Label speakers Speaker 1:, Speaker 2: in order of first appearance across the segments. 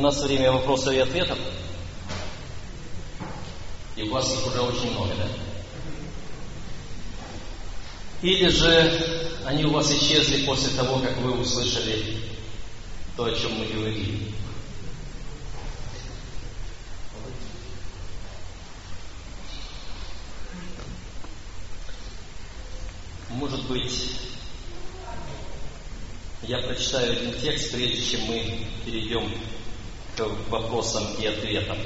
Speaker 1: У нас время вопросов и ответов. И у вас их уже очень много, да? Или же они у вас исчезли после того, как вы услышали то, о чем мы говорили. Может быть, я прочитаю один текст, прежде чем мы перейдем к вопросам и ответам.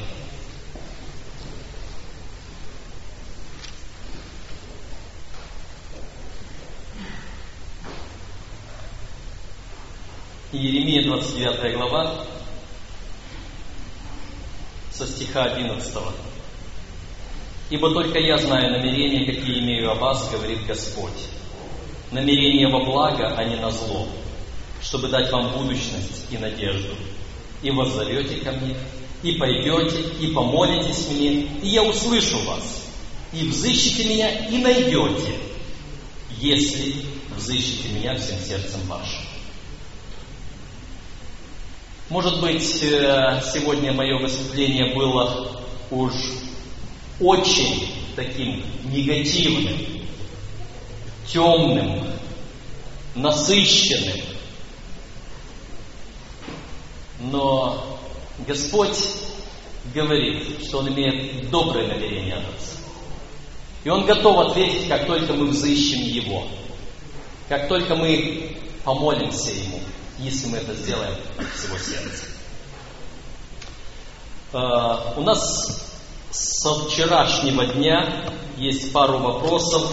Speaker 1: Иеремия 29 глава, со стиха 11. «Ибо только я знаю намерения, какие имею о вас, говорит Господь. Намерения во благо, а не на зло, чтобы дать вам будущность и надежду. И воззовете ко мне, и пойдете, и помолитесь мне, и я услышу вас, и взыщите меня, и найдете, если взыщите меня всем сердцем вашим. Может быть, э, сегодня мое выступление было уж очень таким негативным, темным, насыщенным. Но Господь говорит, что Он имеет доброе намерение о нас. И Он готов ответить, как только мы взыщем Его, как только мы помолимся Ему – если мы это сделаем от всего сердца. Uh, у нас со вчерашнего дня есть пару вопросов,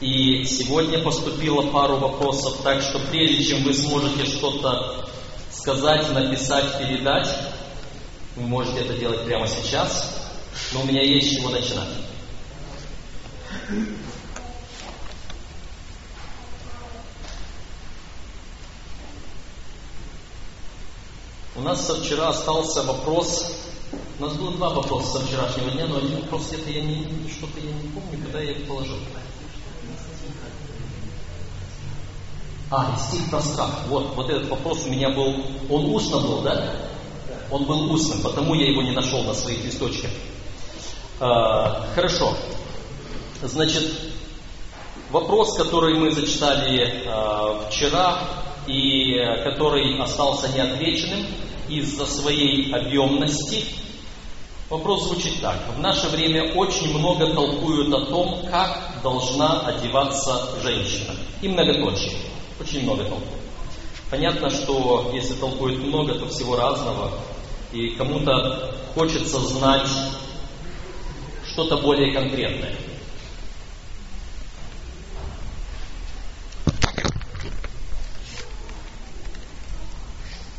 Speaker 1: и сегодня поступило пару вопросов, так что прежде чем вы сможете что-то сказать, написать, передать, вы можете это делать прямо сейчас, но у меня есть чего начинать. У нас со вчера остался вопрос, у нас было два вопроса со вчерашнего дня, но один вопрос где-то я не, что-то я не помню, когда я их положил. А, стих про страх. Вот, вот этот вопрос у меня был, он устно был, да? Он был устным, потому я его не нашел на своих листочках. А, хорошо. Значит, вопрос, который мы зачитали а, вчера, и который остался неотвеченным из-за своей объемности. Вопрос звучит так. В наше время очень много толкуют о том, как должна одеваться женщина. И многоточие. Очень много толкуют. Понятно, что если толкуют много, то всего разного. И кому-то хочется знать что-то более конкретное.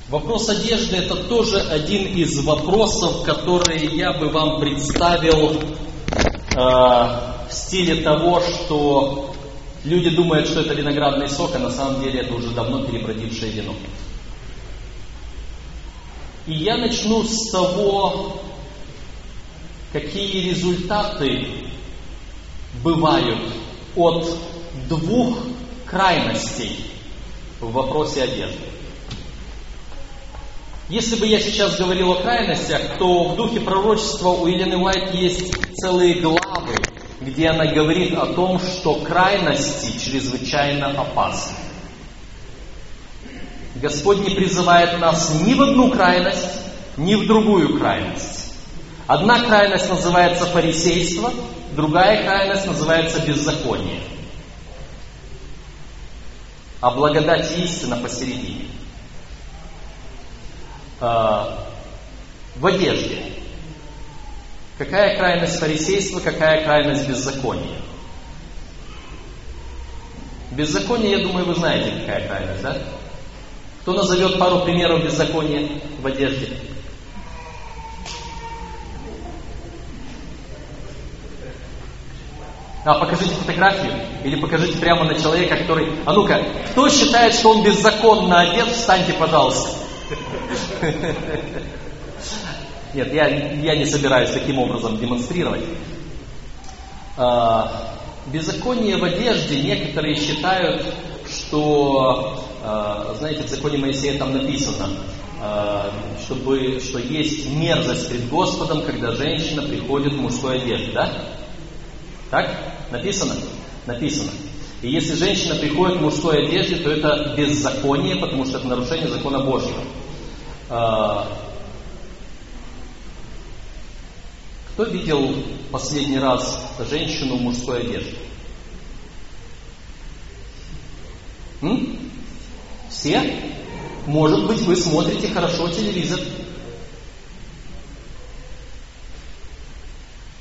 Speaker 1: Вопрос одежды это тоже один из вопросов, которые я бы вам представил э, в стиле того, что люди думают, что это виноградный сок, а на самом деле это уже давно перебродившее вино. И я начну с того, какие результаты бывают от двух крайностей в вопросе одежды. Если бы я сейчас говорил о крайностях, то в духе пророчества у Елены Уайт есть целые главы, где она говорит о том, что крайности чрезвычайно опасны. Господь не призывает нас ни в одну крайность, ни в другую крайность. Одна крайность называется фарисейство, другая крайность называется беззаконие. А благодать истина посередине э, в одежде. Какая крайность фарисейства, какая крайность беззакония? Беззаконие, я думаю, вы знаете, какая крайность, да? Кто назовет пару примеров беззакония в одежде? А, покажите фотографию или покажите прямо на человека, который... А ну-ка, кто считает, что он беззаконно одет, встаньте, пожалуйста. Нет, я, я не собираюсь таким образом демонстрировать. А, беззаконие в одежде некоторые считают, что, а, знаете, в законе Моисея там написано, э, чтобы, что есть мерзость перед Господом, когда женщина приходит в мужской одежде, да? Так? Написано? Написано. И если женщина приходит в мужской одежде, то это беззаконие, потому что это нарушение закона Божьего. Э, кто видел последний раз женщину в мужской одежде? М? Все? Может быть, вы смотрите хорошо телевизор.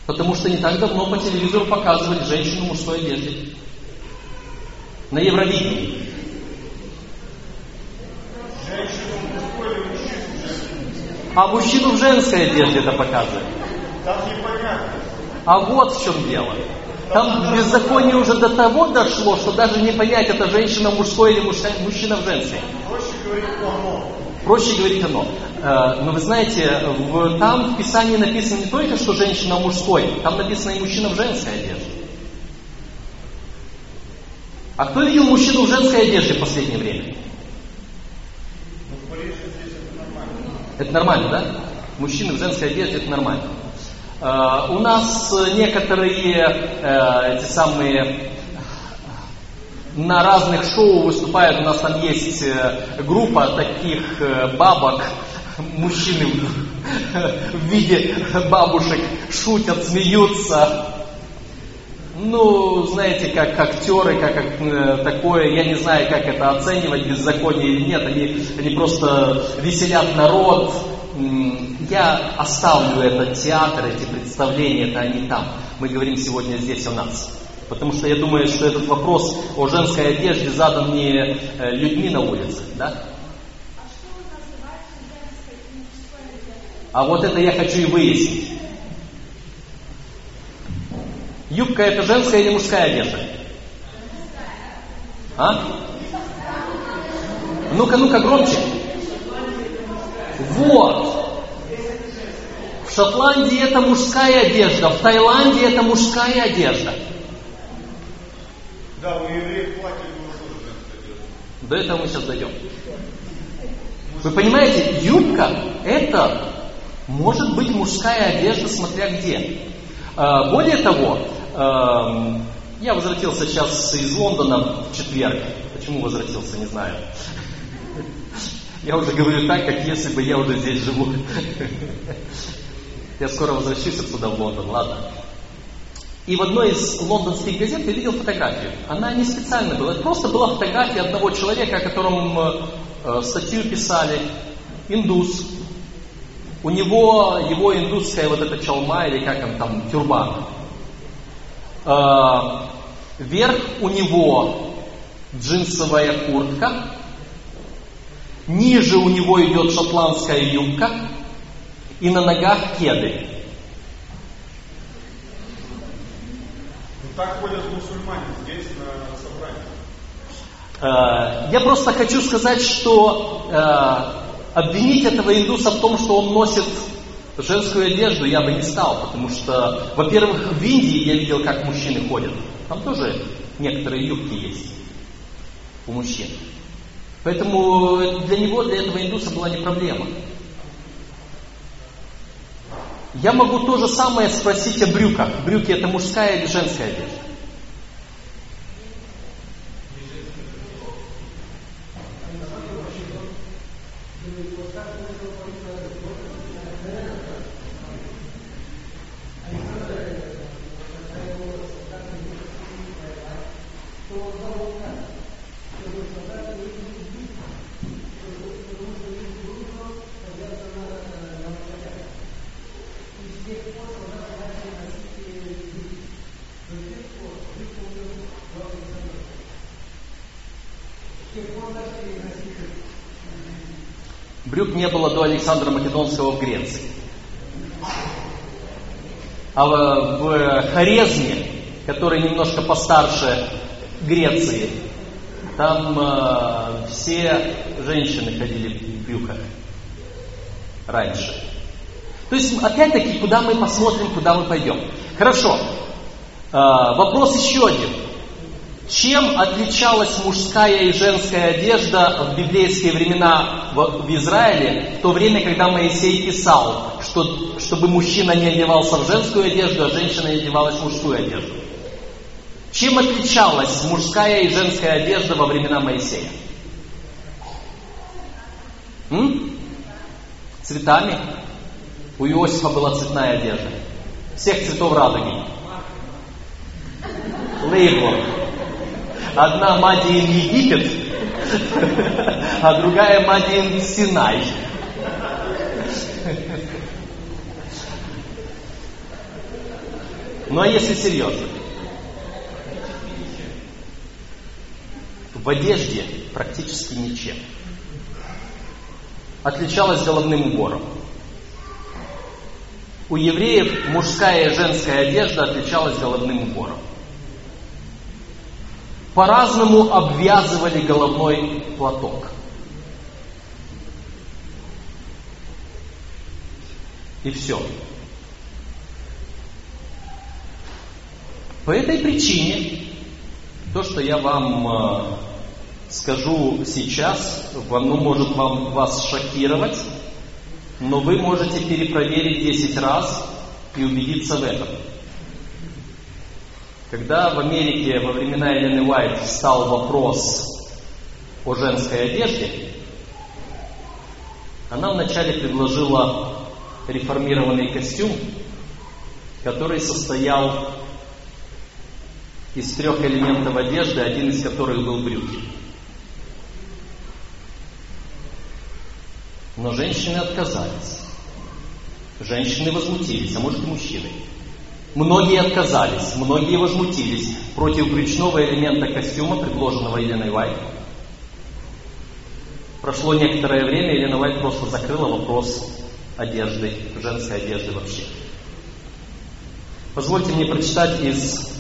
Speaker 1: Потому что не так давно по телевизору показывали женщину в мужской одежде. На Евровидении. А мужчину в женской одежде это показывали. Там непонятно. А вот в чем дело. Там беззаконие уже до того дошло, что даже не понять, это женщина мужской или мужчина в женской.
Speaker 2: Проще говорить оно.
Speaker 1: Проще говорить оно. Э, но вы знаете, в, там в Писании написано не только, что женщина мужской, там написано и мужчина в женской одежде. А кто видел мужчину в женской одежде в последнее время?
Speaker 2: Ну, это нормально.
Speaker 1: Это нормально, да? Мужчины в женской одежде это нормально. Э, у нас некоторые э, эти самые на разных шоу выступают, у нас там есть э, группа таких бабок, мужчины в виде бабушек шутят, смеются. Ну, знаете, как актеры, как, как такое, я не знаю, как это оценивать, беззаконие или нет, они, они просто веселят народ, я оставлю этот театр, эти представления, это они там. Мы говорим сегодня здесь о нас. Потому что я думаю, что этот вопрос о женской одежде задан не э, людьми на улице, да? А вот это я хочу и выяснить. Юбка это женская или мужская одежда? А? Ну-ка, ну-ка, громче. Вот. В Шотландии это мужская одежда, в Таиланде это мужская одежда.
Speaker 2: Да, у евреев платье.
Speaker 1: До этого мы сейчас дойдем. Вы понимаете, юбка это может быть мужская одежда, смотря где. А, более того, я возвратился сейчас из Лондона в четверг. Почему возвратился, не знаю. Я уже говорю так, как если бы я уже здесь живу. Я скоро возвращусь отсюда в Лондон, ладно. И в одной из лондонских газет я видел фотографию. Она не специально была, это просто была фотография одного человека, о котором э, статью писали. Индус. У него его индусская вот эта чалма или как он там, тюрбан. Э, верх у него джинсовая куртка, Ниже у него идет шотландская юбка, и на ногах кеды.
Speaker 2: Ну, так ходят мусульмане здесь на собрании.
Speaker 1: Э, я просто хочу сказать, что э, обвинить этого индуса в том, что он носит женскую одежду, я бы не стал, потому что, во-первых, в Индии я видел, как мужчины ходят. Там тоже некоторые юбки есть у мужчин. Поэтому для него, для этого индуса была не проблема. Я могу то же самое спросить о брюках. Брюки это мужская или женская одежда? Брюк не было до Александра Македонского в Греции. А в Хорезме, который немножко постарше Греции, там э, все женщины ходили в брюках раньше. То есть, опять-таки, куда мы посмотрим, куда мы пойдем. Хорошо. Э, вопрос еще один. Чем отличалась мужская и женская одежда в библейские времена в, Израиле, в то время, когда Моисей писал, что, чтобы мужчина не одевался в женскую одежду, а женщина одевалась в мужскую одежду? Чем отличалась мужская и женская одежда во времена Моисея? М? Цветами? У Иосифа была цветная одежда. Всех цветов радуги. Лейблом. Одна Мадиин Египет, а другая Мадиин Синай. А если серьезно? В одежде практически ничем. Отличалась головным убором. У евреев мужская и женская одежда отличалась головным убором по-разному обвязывали головной платок. И все. По этой причине, то, что я вам э, скажу сейчас, оно может вам, вас шокировать, но вы можете перепроверить 10 раз и убедиться в этом. Когда в Америке во времена Елены Уайт стал вопрос о женской одежде, она вначале предложила реформированный костюм, который состоял из трех элементов одежды, один из которых был брюки. Но женщины отказались. Женщины возмутились, а может и мужчины. Многие отказались, многие возмутились против брючного элемента костюма, предложенного Еленой Вайт. Прошло некоторое время, Елена Вайт просто закрыла вопрос одежды, женской одежды вообще. Позвольте мне прочитать из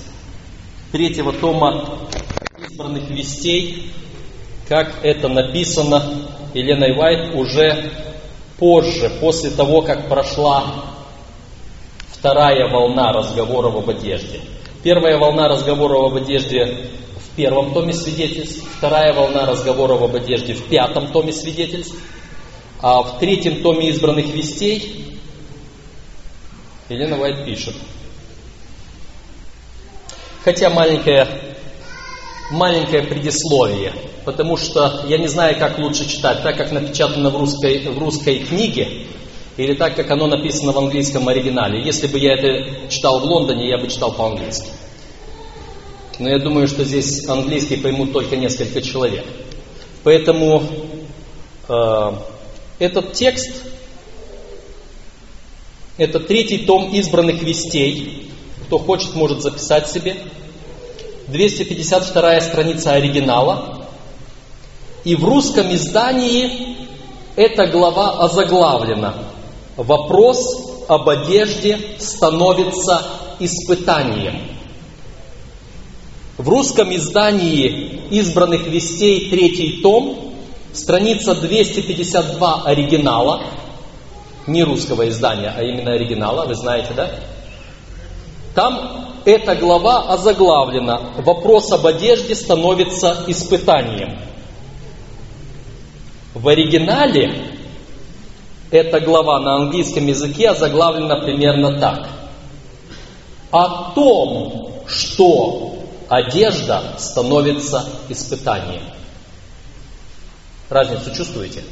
Speaker 1: третьего тома избранных вестей, как это написано Еленой Вайт уже позже, после того, как прошла вторая волна разговоров об одежде. Первая волна разговоров об одежде в первом томе свидетельств, вторая волна разговоров об одежде в пятом томе свидетельств, а в третьем томе избранных вестей Елена Вайт пишет. Хотя маленькое, маленькое предисловие, потому что я не знаю, как лучше читать, так как напечатано в русской, в русской книге, или так, как оно написано в английском оригинале. Если бы я это читал в Лондоне, я бы читал по-английски. Но я думаю, что здесь английский поймут только несколько человек. Поэтому э, этот текст, это третий том избранных вестей. Кто хочет, может записать себе. 252 страница оригинала. И в русском издании эта глава озаглавлена вопрос об одежде становится испытанием. В русском издании избранных вестей третий том, страница 252 оригинала, не русского издания, а именно оригинала, вы знаете, да? Там эта глава озаглавлена «Вопрос об одежде становится испытанием». В оригинале эта глава на английском языке озаглавлена примерно так. О том, что одежда становится испытанием. Разницу чувствуете?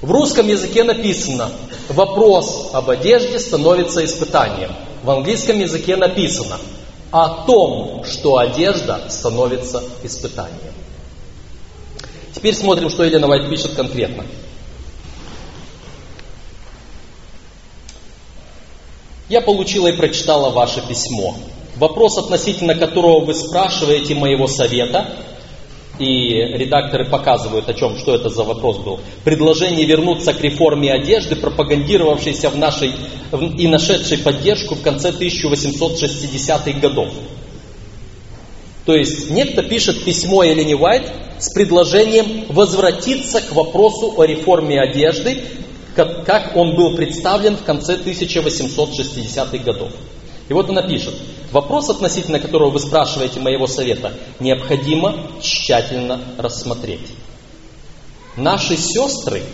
Speaker 1: В русском языке написано, вопрос об одежде становится испытанием. В английском языке написано, о том, что одежда становится испытанием. Теперь смотрим, что Елена Вайт пишет конкретно. Я получила и прочитала ваше письмо. Вопрос, относительно которого вы спрашиваете моего совета, и редакторы показывают, о чем, что это за вопрос был. Предложение вернуться к реформе одежды, пропагандировавшейся в нашей и нашедшей поддержку в конце 1860-х годов. То есть некто пишет письмо Елене Уайт с предложением возвратиться к вопросу о реформе одежды, как, как он был представлен в конце 1860-х годов. И вот она пишет, вопрос, относительно которого вы спрашиваете моего совета, необходимо тщательно рассмотреть. Наши сестры,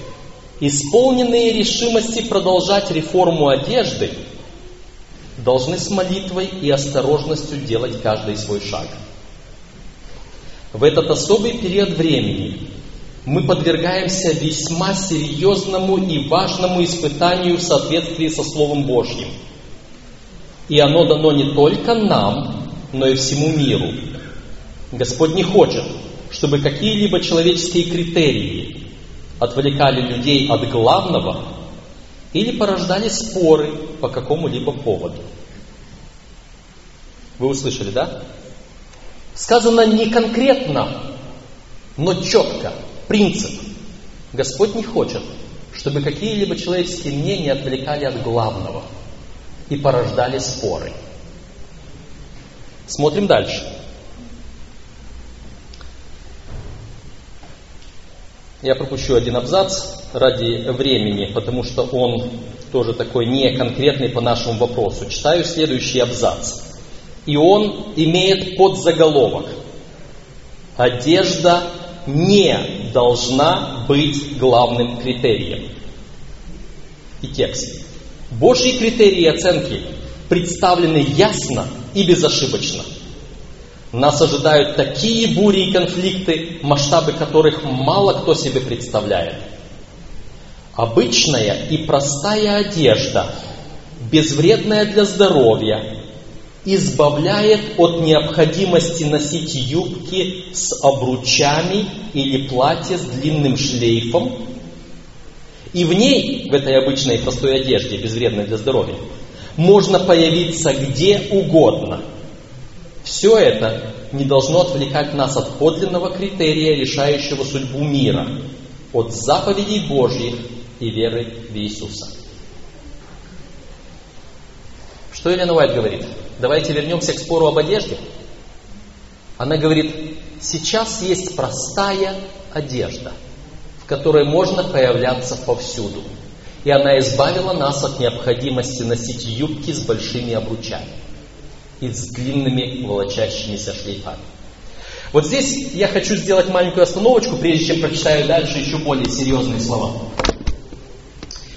Speaker 1: исполненные решимости продолжать реформу одежды, должны с молитвой и осторожностью делать каждый свой шаг. В этот особый период времени мы подвергаемся весьма серьезному и важному испытанию в соответствии со Словом Божьим. И оно дано не только нам, но и всему миру. Господь не хочет, чтобы какие-либо человеческие критерии отвлекали людей от главного или порождали споры по какому-либо поводу. Вы услышали, да? Сказано не конкретно, но четко – принцип. Господь не хочет, чтобы какие-либо человеческие мнения отвлекали от главного и порождали споры. Смотрим дальше. Я пропущу один абзац ради времени, потому что он тоже такой не конкретный по нашему вопросу. Читаю следующий абзац. И он имеет подзаголовок. Одежда не должна быть главным критерием. И текст. Божьи критерии оценки представлены ясно и безошибочно. Нас ожидают такие бури и конфликты, масштабы которых мало кто себе представляет. Обычная и простая одежда, безвредная для здоровья, избавляет от необходимости носить юбки с обручами или платье с длинным шлейфом. И в ней, в этой обычной простой одежде, безвредной для здоровья, можно появиться где угодно. Все это не должно отвлекать нас от подлинного критерия, решающего судьбу мира, от заповедей Божьих и веры в Иисуса. Что Елена Уайт говорит? Давайте вернемся к спору об одежде. Она говорит, сейчас есть простая одежда, в которой можно появляться повсюду. И она избавила нас от необходимости носить юбки с большими обручами и с длинными волочащимися шлейфами. Вот здесь я хочу сделать маленькую остановочку, прежде чем прочитаю дальше еще более серьезные слова.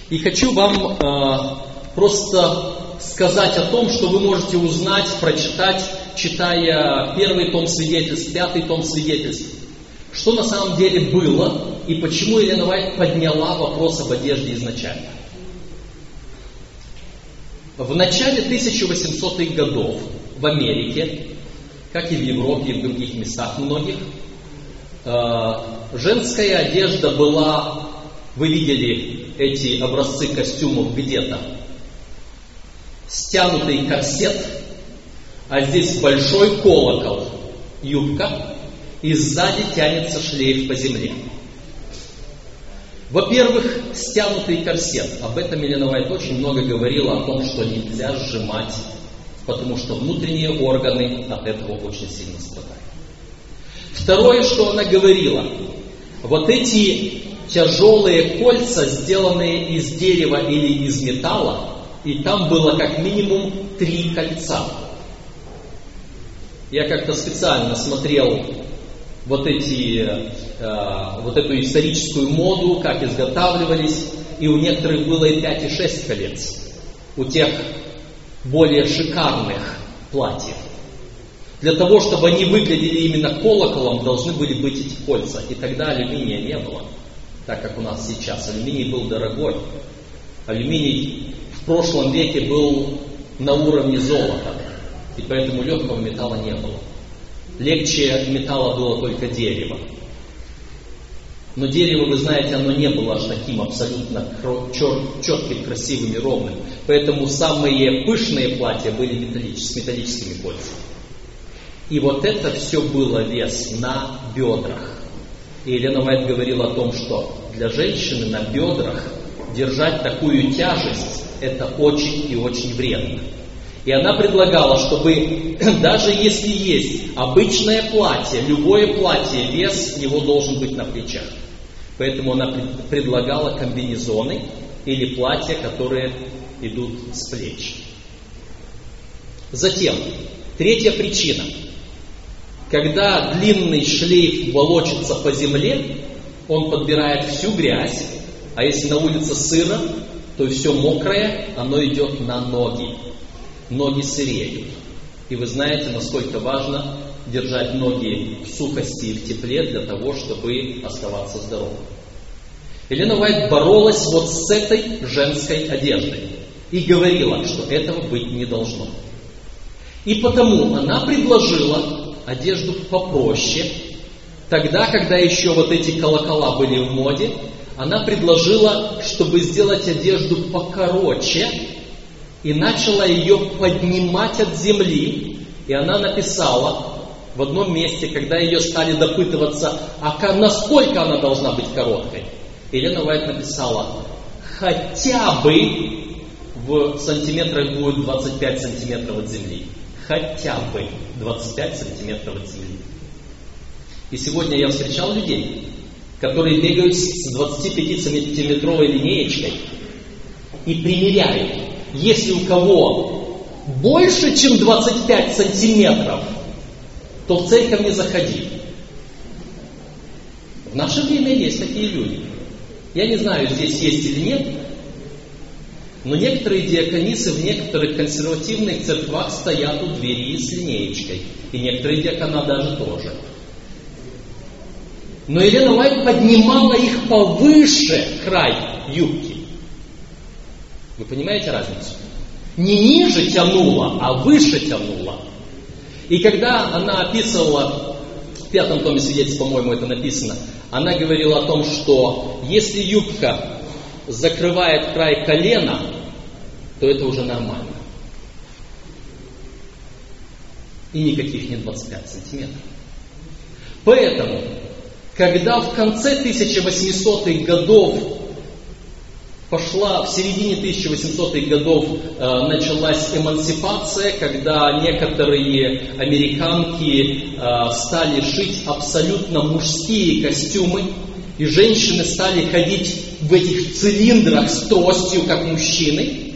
Speaker 1: И хочу вам э, просто сказать о том, что вы можете узнать, прочитать, читая первый том свидетельств, пятый том свидетельств. Что на самом деле было и почему Елена Вайт подняла вопрос об одежде изначально. В начале 1800-х годов в Америке, как и в Европе и в других местах многих, э, женская одежда была, вы видели эти образцы костюмов где-то, стянутый корсет, а здесь большой колокол, юбка, и сзади тянется шлейф по земле. Во-первых, стянутый корсет. Об этом Елена Вайт очень много говорила, о том, что нельзя сжимать, потому что внутренние органы от этого очень сильно страдают. Второе, что она говорила, вот эти тяжелые кольца, сделанные из дерева или из металла, и там было как минимум три кольца. Я как-то специально смотрел вот, эти, э, вот эту историческую моду, как изготавливались, и у некоторых было и пять и шесть колец, у тех более шикарных платьев. Для того, чтобы они выглядели именно колоколом, должны были быть эти кольца. И тогда алюминия не было, так как у нас сейчас. Алюминий был дорогой. Алюминий прошлом веке был на уровне золота, и поэтому легкого металла не было. Легче металла было только дерево. Но дерево, вы знаете, оно не было аж таким абсолютно четким, красивым и ровным. Поэтому самые пышные платья были металлическими, с металлическими кольцами. И вот это все было вес на бедрах. И Елена Вайт говорила о том, что для женщины на бедрах держать такую тяжесть это очень и очень вредно. И она предлагала, чтобы даже если есть обычное платье, любое платье, вес его должен быть на плечах. Поэтому она предлагала комбинезоны или платья, которые идут с плеч. Затем, третья причина. Когда длинный шлейф волочится по земле, он подбирает всю грязь, а если на улице сыро, то все мокрое, оно идет на ноги. Ноги сыреют. И вы знаете, насколько важно держать ноги в сухости и в тепле для того, чтобы оставаться здоровым. Елена Уайт боролась вот с этой женской одеждой и говорила, что этого быть не должно. И потому она предложила одежду попроще. Тогда, когда еще вот эти колокола были в моде, она предложила, чтобы сделать одежду покороче, и начала ее поднимать от земли. И она написала в одном месте, когда ее стали допытываться, а насколько она должна быть короткой. Елена Уайт написала, хотя бы в сантиметрах будет 25 сантиметров от земли. Хотя бы 25 сантиметров от земли. И сегодня я встречал людей, которые бегают с 25-сантиметровой линеечкой и примеряют. Если у кого больше, чем 25 сантиметров, то в церковь не заходи. В наше время есть такие люди. Я не знаю, здесь есть или нет, но некоторые диаконисы в некоторых консервативных церквах стоят у двери с линеечкой. И некоторые диакона даже тоже. Но Елена Уайт поднимала их повыше край юбки. Вы понимаете разницу? Не ниже тянула, а выше тянула. И когда она описывала, в пятом томе свидетельств, по-моему, это написано, она говорила о том, что если юбка закрывает край колена, то это уже нормально. И никаких не 25 сантиметров. Поэтому когда в конце 1800-х годов пошла, в середине 1800-х годов э, началась эмансипация, когда некоторые американки э, стали шить абсолютно мужские костюмы, и женщины стали ходить в этих цилиндрах с тростью, как мужчины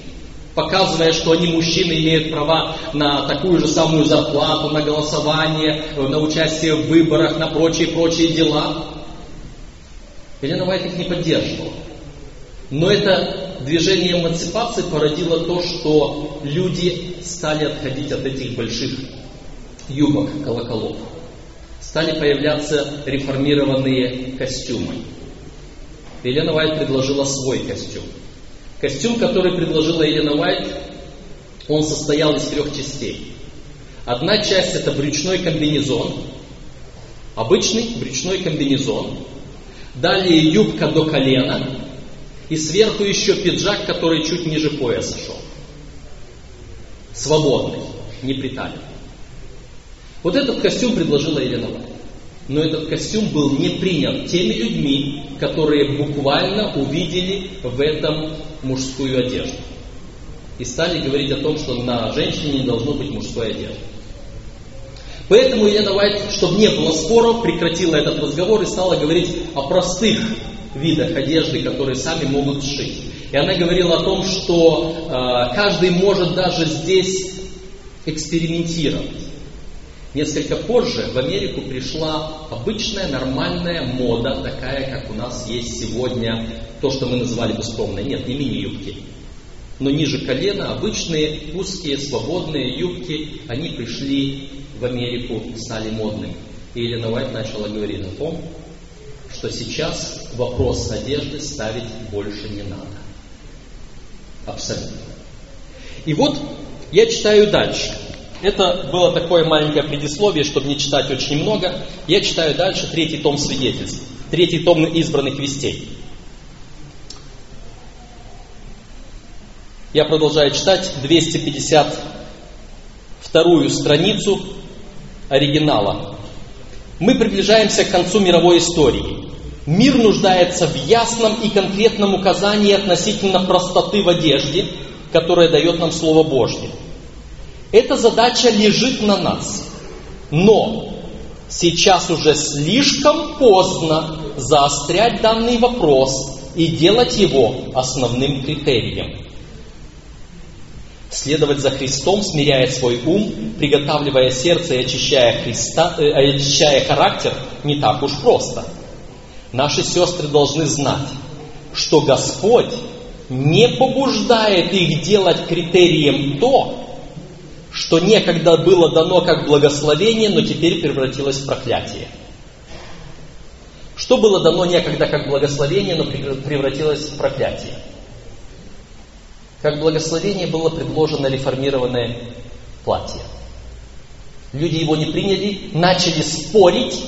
Speaker 1: показывая, что они, мужчины, имеют права на такую же самую зарплату, на голосование, на участие в выборах, на прочие-прочие дела. Елена Вайт их не поддерживала. Но это движение эмансипации породило то, что люди стали отходить от этих больших юбок, колоколов. Стали появляться реформированные костюмы. Елена Вайт предложила свой костюм – Костюм, который предложила Елена Уайт, он состоял из трех частей. Одна часть это брючной комбинезон, обычный брючной комбинезон. Далее юбка до колена. И сверху еще пиджак, который чуть ниже пояса шел. Свободный, не приталенный. Вот этот костюм предложила Елена Вайт. Но этот костюм был не принят теми людьми, которые буквально увидели в этом мужскую одежду. И стали говорить о том, что на женщине не должно быть мужской одежды. Поэтому Елена Вайт, чтобы не было споров, прекратила этот разговор и стала говорить о простых видах одежды, которые сами могут сшить. И она говорила о том, что э, каждый может даже здесь экспериментировать. Несколько позже в Америку пришла обычная нормальная мода, такая, как у нас есть сегодня, то, что мы называли бы скромной. Нет, не мини-юбки. Но ниже колена обычные узкие свободные юбки, они пришли в Америку, стали модными. И Елена Уайт начала говорить о том, что сейчас вопрос одежды ставить больше не надо. Абсолютно. И вот я читаю дальше. Это было такое маленькое предисловие, чтобы не читать очень много. Я читаю дальше третий том свидетельств, третий том избранных вестей. Я продолжаю читать 252 страницу оригинала. Мы приближаемся к концу мировой истории. Мир нуждается в ясном и конкретном указании относительно простоты в одежде, которая дает нам Слово Божье. Эта задача лежит на нас. Но сейчас уже слишком поздно заострять данный вопрос и делать его основным критерием. Следовать за Христом, смиряя свой ум, приготавливая сердце и очищая, Христа, э, очищая характер, не так уж просто. Наши сестры должны знать, что Господь не побуждает их делать критерием то, что некогда было дано как благословение, но теперь превратилось в проклятие. Что было дано некогда как благословение, но превратилось в проклятие? Как благословение было предложено реформированное платье. Люди его не приняли, начали спорить,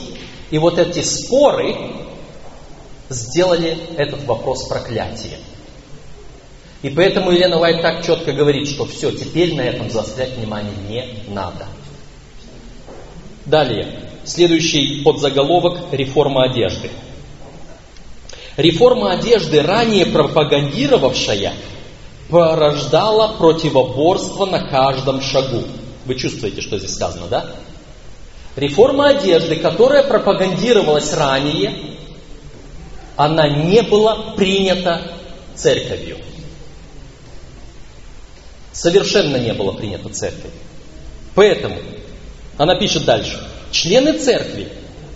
Speaker 1: и вот эти споры сделали этот вопрос проклятием. И поэтому Елена Вайт так четко говорит, что все, теперь на этом заострять внимание не надо. Далее, следующий подзаголовок – реформа одежды. Реформа одежды, ранее пропагандировавшая порождала противоборство на каждом шагу. Вы чувствуете, что здесь сказано, да? Реформа одежды, которая пропагандировалась ранее, она не была принята церковью. Совершенно не была принята церковью. Поэтому она пишет дальше. Члены церкви,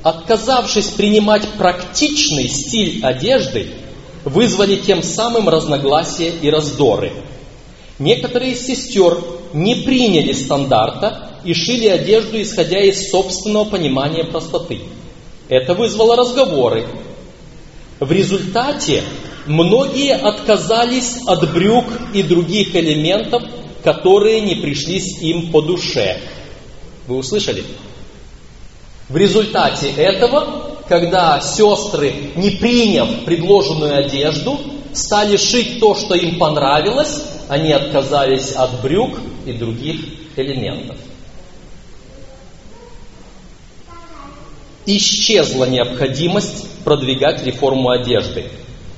Speaker 1: отказавшись принимать практичный стиль одежды, вызвали тем самым разногласия и раздоры. Некоторые из сестер не приняли стандарта и шили одежду, исходя из собственного понимания простоты. Это вызвало разговоры. В результате многие отказались от брюк и других элементов, которые не пришлись им по душе. Вы услышали? В результате этого когда сестры, не приняв предложенную одежду, стали шить то, что им понравилось, они отказались от брюк и других элементов. Исчезла необходимость продвигать реформу одежды,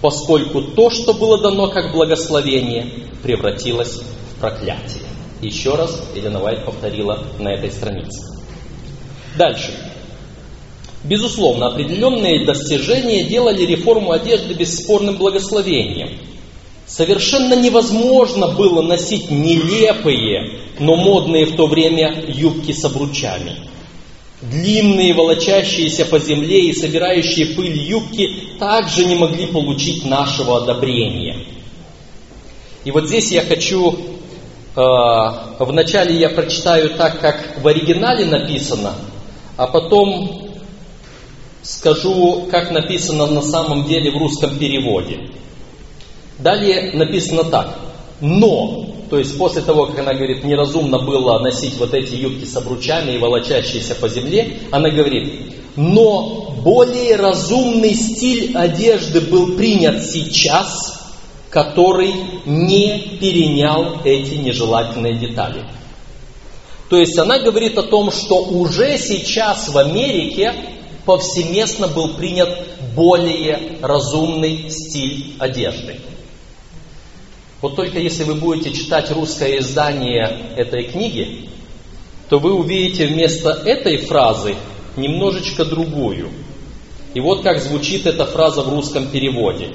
Speaker 1: поскольку то, что было дано как благословение, превратилось в проклятие. Еще раз Елена Вайт повторила на этой странице. Дальше. Безусловно, определенные достижения делали реформу одежды бесспорным благословением. Совершенно невозможно было носить нелепые, но модные в то время юбки с обручами. Длинные, волочащиеся по земле и собирающие пыль юбки также не могли получить нашего одобрения. И вот здесь я хочу, э, вначале я прочитаю так, как в оригинале написано, а потом скажу, как написано на самом деле в русском переводе. Далее написано так. Но, то есть после того, как она говорит, неразумно было носить вот эти юбки с обручами и волочащиеся по земле, она говорит, но более разумный стиль одежды был принят сейчас, который не перенял эти нежелательные детали. То есть она говорит о том, что уже сейчас в Америке повсеместно был принят более разумный стиль одежды. Вот только если вы будете читать русское издание этой книги, то вы увидите вместо этой фразы немножечко другую. И вот как звучит эта фраза в русском переводе.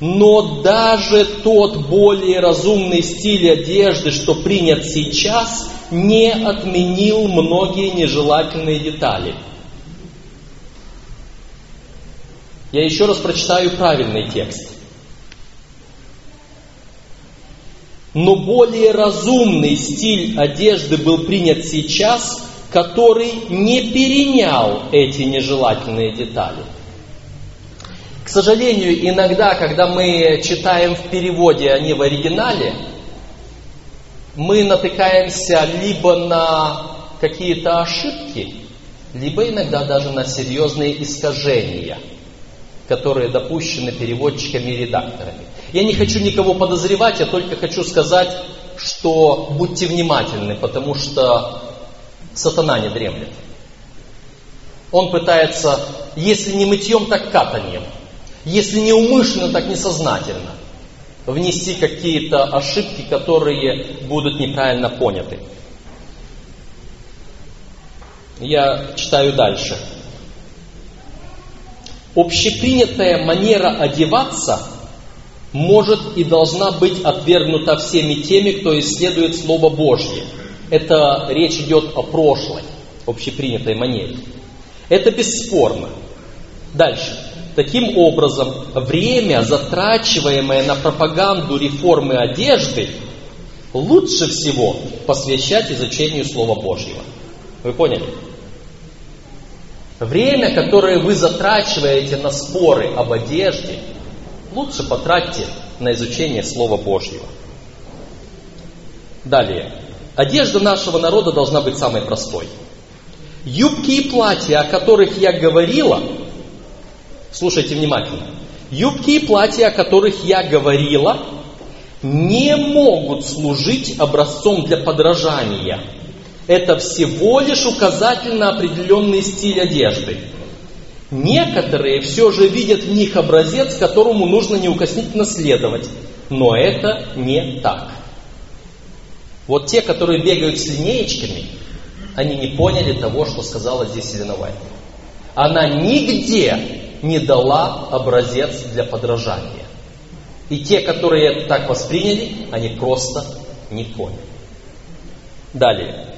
Speaker 1: Но даже тот более разумный стиль одежды, что принят сейчас, не отменил многие нежелательные детали – Я еще раз прочитаю правильный текст. Но более разумный стиль одежды был принят сейчас, который не перенял эти нежелательные детали. К сожалению, иногда, когда мы читаем в переводе, а не в оригинале, мы натыкаемся либо на какие-то ошибки, либо иногда даже на серьезные искажения – которые допущены переводчиками и редакторами. Я не хочу никого подозревать, я только хочу сказать, что будьте внимательны, потому что сатана не дремлет. Он пытается, если не мытьем, так катанием. Если не умышленно, так несознательно. Внести какие-то ошибки, которые будут неправильно поняты. Я читаю дальше. Общепринятая манера одеваться может и должна быть отвергнута всеми теми, кто исследует Слово Божье. Это речь идет о прошлой, общепринятой манере. Это бесспорно. Дальше. Таким образом, время, затрачиваемое на пропаганду реформы одежды, лучше всего посвящать изучению Слова Божьего. Вы поняли? Время, которое вы затрачиваете на споры об одежде, лучше потратьте на изучение Слова Божьего. Далее. Одежда нашего народа должна быть самой простой. Юбки и платья, о которых я говорила, слушайте внимательно, юбки и платья, о которых я говорила, не могут служить образцом для подражания. Это всего лишь указатель на определенный стиль одежды. Некоторые все же видят в них образец, которому нужно неукоснительно следовать. Но это не так. Вот те, которые бегают с линеечками, они не поняли того, что сказала здесь Елена Вайт. Она нигде не дала образец для подражания. И те, которые это так восприняли, они просто не поняли. Далее.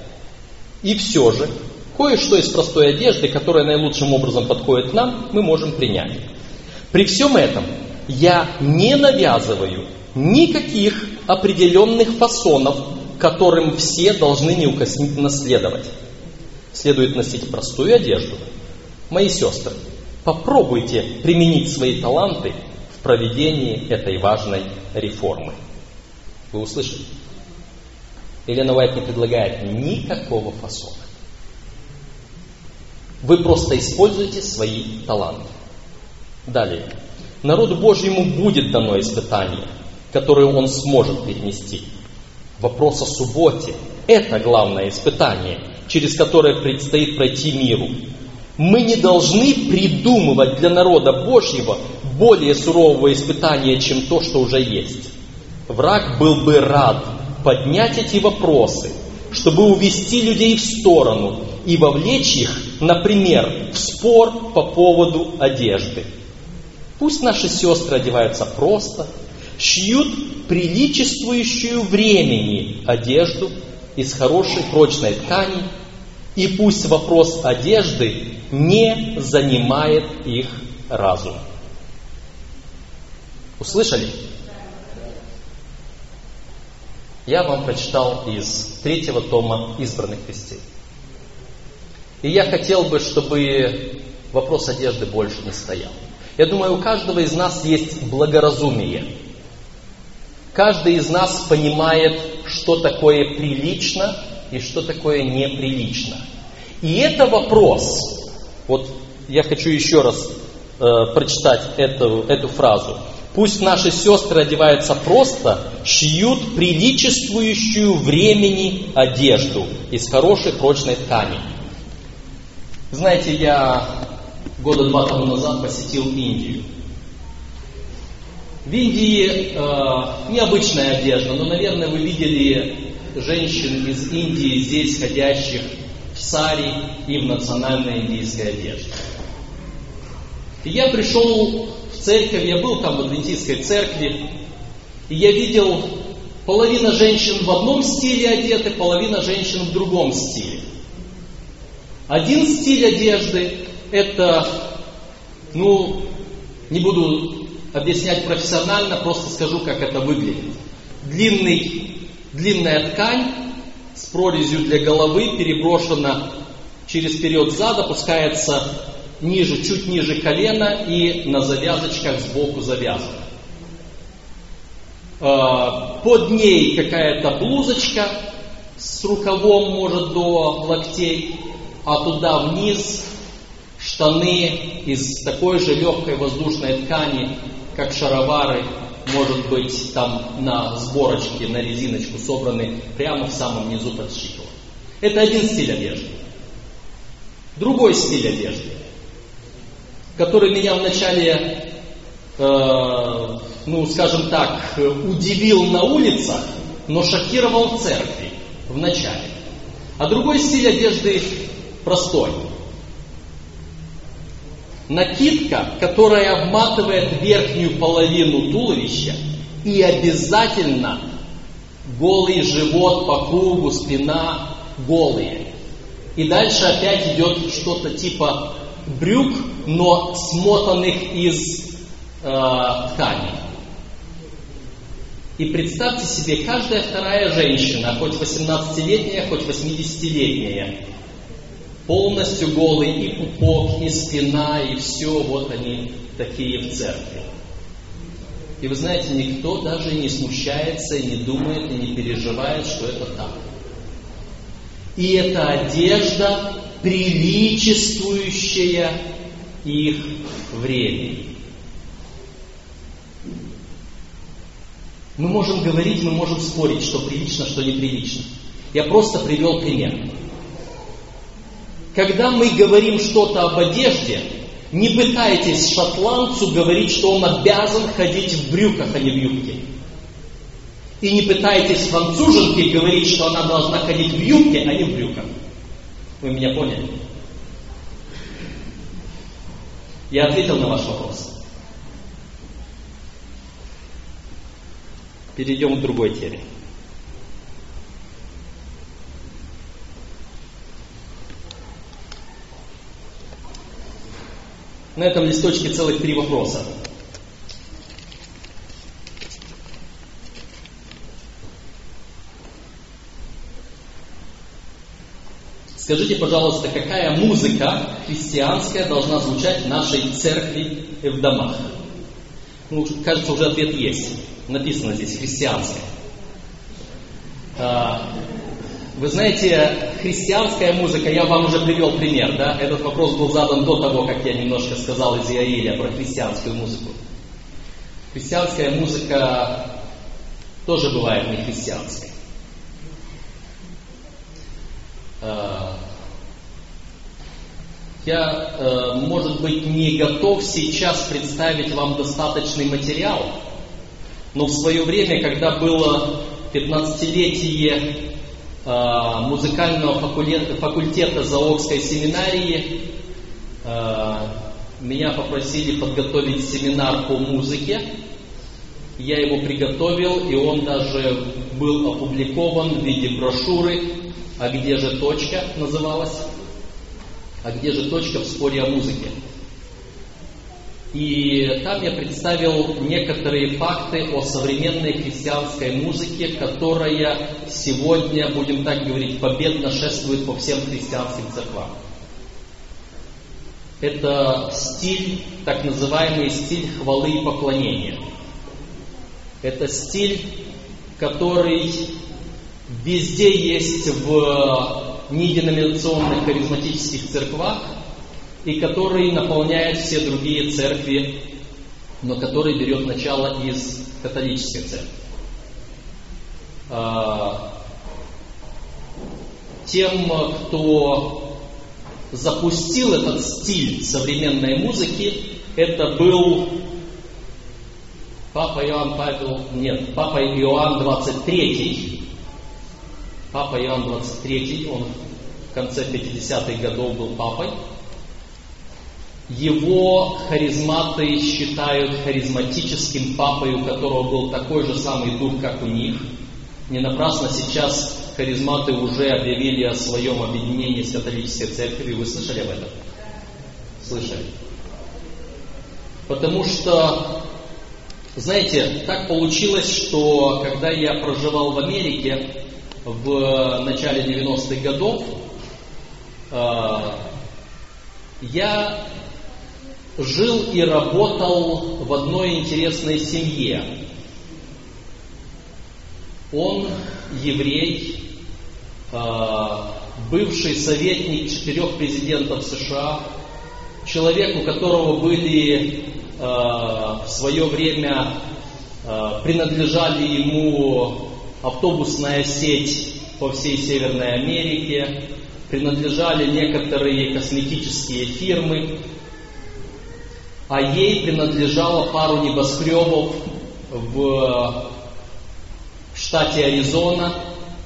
Speaker 1: И все же, кое-что из простой одежды, которая наилучшим образом подходит нам, мы можем принять. При всем этом я не навязываю никаких определенных фасонов которым все должны неукоснительно следовать. Следует носить простую одежду. Мои сестры, попробуйте применить свои таланты в проведении этой важной реформы. Вы услышали? Елена Уайт не предлагает никакого фасона. Вы просто используете свои таланты. Далее. Народу Божьему будет дано испытание, которое он сможет перенести – Вопрос о субботе – это главное испытание, через которое предстоит пройти миру. Мы не должны придумывать для народа Божьего более сурового испытания, чем то, что уже есть. Враг был бы рад поднять эти вопросы, чтобы увести людей в сторону и вовлечь их, например, в спор по поводу одежды. Пусть наши сестры одеваются просто, шьют приличествующую времени одежду из хорошей прочной ткани, и пусть вопрос одежды не занимает их разум. Услышали? Я вам прочитал из третьего тома избранных вестей. И я хотел бы, чтобы вопрос одежды больше не стоял. Я думаю, у каждого из нас есть благоразумие – Каждый из нас понимает, что такое прилично и что такое неприлично. И это вопрос. Вот я хочу еще раз э, прочитать эту, эту фразу. Пусть наши сестры одеваются просто, шьют приличествующую времени одежду из хорошей прочной ткани. Знаете, я года два тому назад посетил Индию. В Индии э, необычная одежда, но, наверное, вы видели женщин из Индии здесь ходящих в сари и в национальной индийской одежде. И я пришел церковь, я был там в адвентистской церкви, и я видел половина женщин в одном стиле одеты, половина женщин в другом стиле. Один стиль одежды это, ну, не буду объяснять профессионально, просто скажу, как это выглядит. Длинный, длинная ткань с прорезью для головы переброшена через период зада, опускается ниже, чуть ниже колена и на завязочках сбоку завязана. А, под ней какая-то блузочка с рукавом, может, до локтей, а туда вниз штаны из такой же легкой воздушной ткани, как шаровары, может быть, там на сборочке, на резиночку собраны прямо в самом низу под щиколом. Это один стиль одежды. Другой стиль одежды, который меня вначале, э, ну, скажем так, удивил на улицах, но шокировал в церкви в начале. А другой стиль одежды простой. Накидка, которая обматывает верхнюю половину туловища и обязательно голый живот по кругу, спина голые. И дальше опять идет что-то типа брюк, но смотанных из э, ткани. И представьте себе, каждая вторая женщина, хоть 18-летняя, хоть 80-летняя, полностью голый и пупок, и спина, и все, вот они такие в церкви. И вы знаете, никто даже не смущается, и не думает, и не переживает, что это так. И это одежда, приличествующая их времени. Мы можем говорить, мы можем спорить, что прилично, что неприлично. Я просто привел пример. Когда мы говорим что-то об одежде, не пытайтесь шотландцу говорить, что он обязан ходить в брюках, а не в юбке. И не пытайтесь француженке говорить, что она должна ходить в юбке, а не в брюках. Вы меня поняли? Я ответил на ваш вопрос. Перейдем к другой теме. На этом листочке целых три вопроса. Скажите, пожалуйста, какая музыка христианская должна звучать в нашей церкви и в домах? Ну, кажется, уже ответ есть. Написано здесь христианская. А, вы знаете, христианская музыка, я вам уже привел пример, да? Этот вопрос был задан до того, как я немножко сказал из Иаиля про христианскую музыку. Христианская музыка тоже бывает не христианской. А, я, э, может быть, не готов сейчас представить вам достаточный материал, но в свое время, когда было 15-летие Э, музыкального факультета, факультета Заокской семинарии э, меня попросили подготовить семинар по музыке. Я его приготовил, и он даже был опубликован в виде брошюры «А где же точка?» называлась. «А где же точка в споре о музыке?» И там я представил некоторые факты о современной христианской музыке, которая сегодня, будем так говорить, победно шествует по всем христианским церквам. Это стиль, так называемый стиль хвалы и поклонения. Это стиль, который везде есть в неденоминационных харизматических церквах, и который наполняет все другие церкви, но который берет начало из католической церкви. А, тем, кто запустил этот стиль современной музыки, это был Папа Иоанн Павел, нет, Папа Иоанн 23, Папа Иоанн 23, он в конце 50-х годов был папой, его харизматы считают харизматическим папой, у которого был такой же самый дух, как у них. Не напрасно сейчас харизматы уже объявили о своем объединении с католической церковью. Вы слышали об этом? Слышали. Потому что, знаете, так получилось, что когда я проживал в Америке в начале 90-х годов, э, я жил и работал в одной интересной семье. Он еврей, а, бывший советник четырех президентов США, человек, у которого были а, в свое время принадлежали ему автобусная сеть по всей Северной Америке, принадлежали некоторые косметические фирмы, а ей принадлежало пару небоскребов в штате Аризона,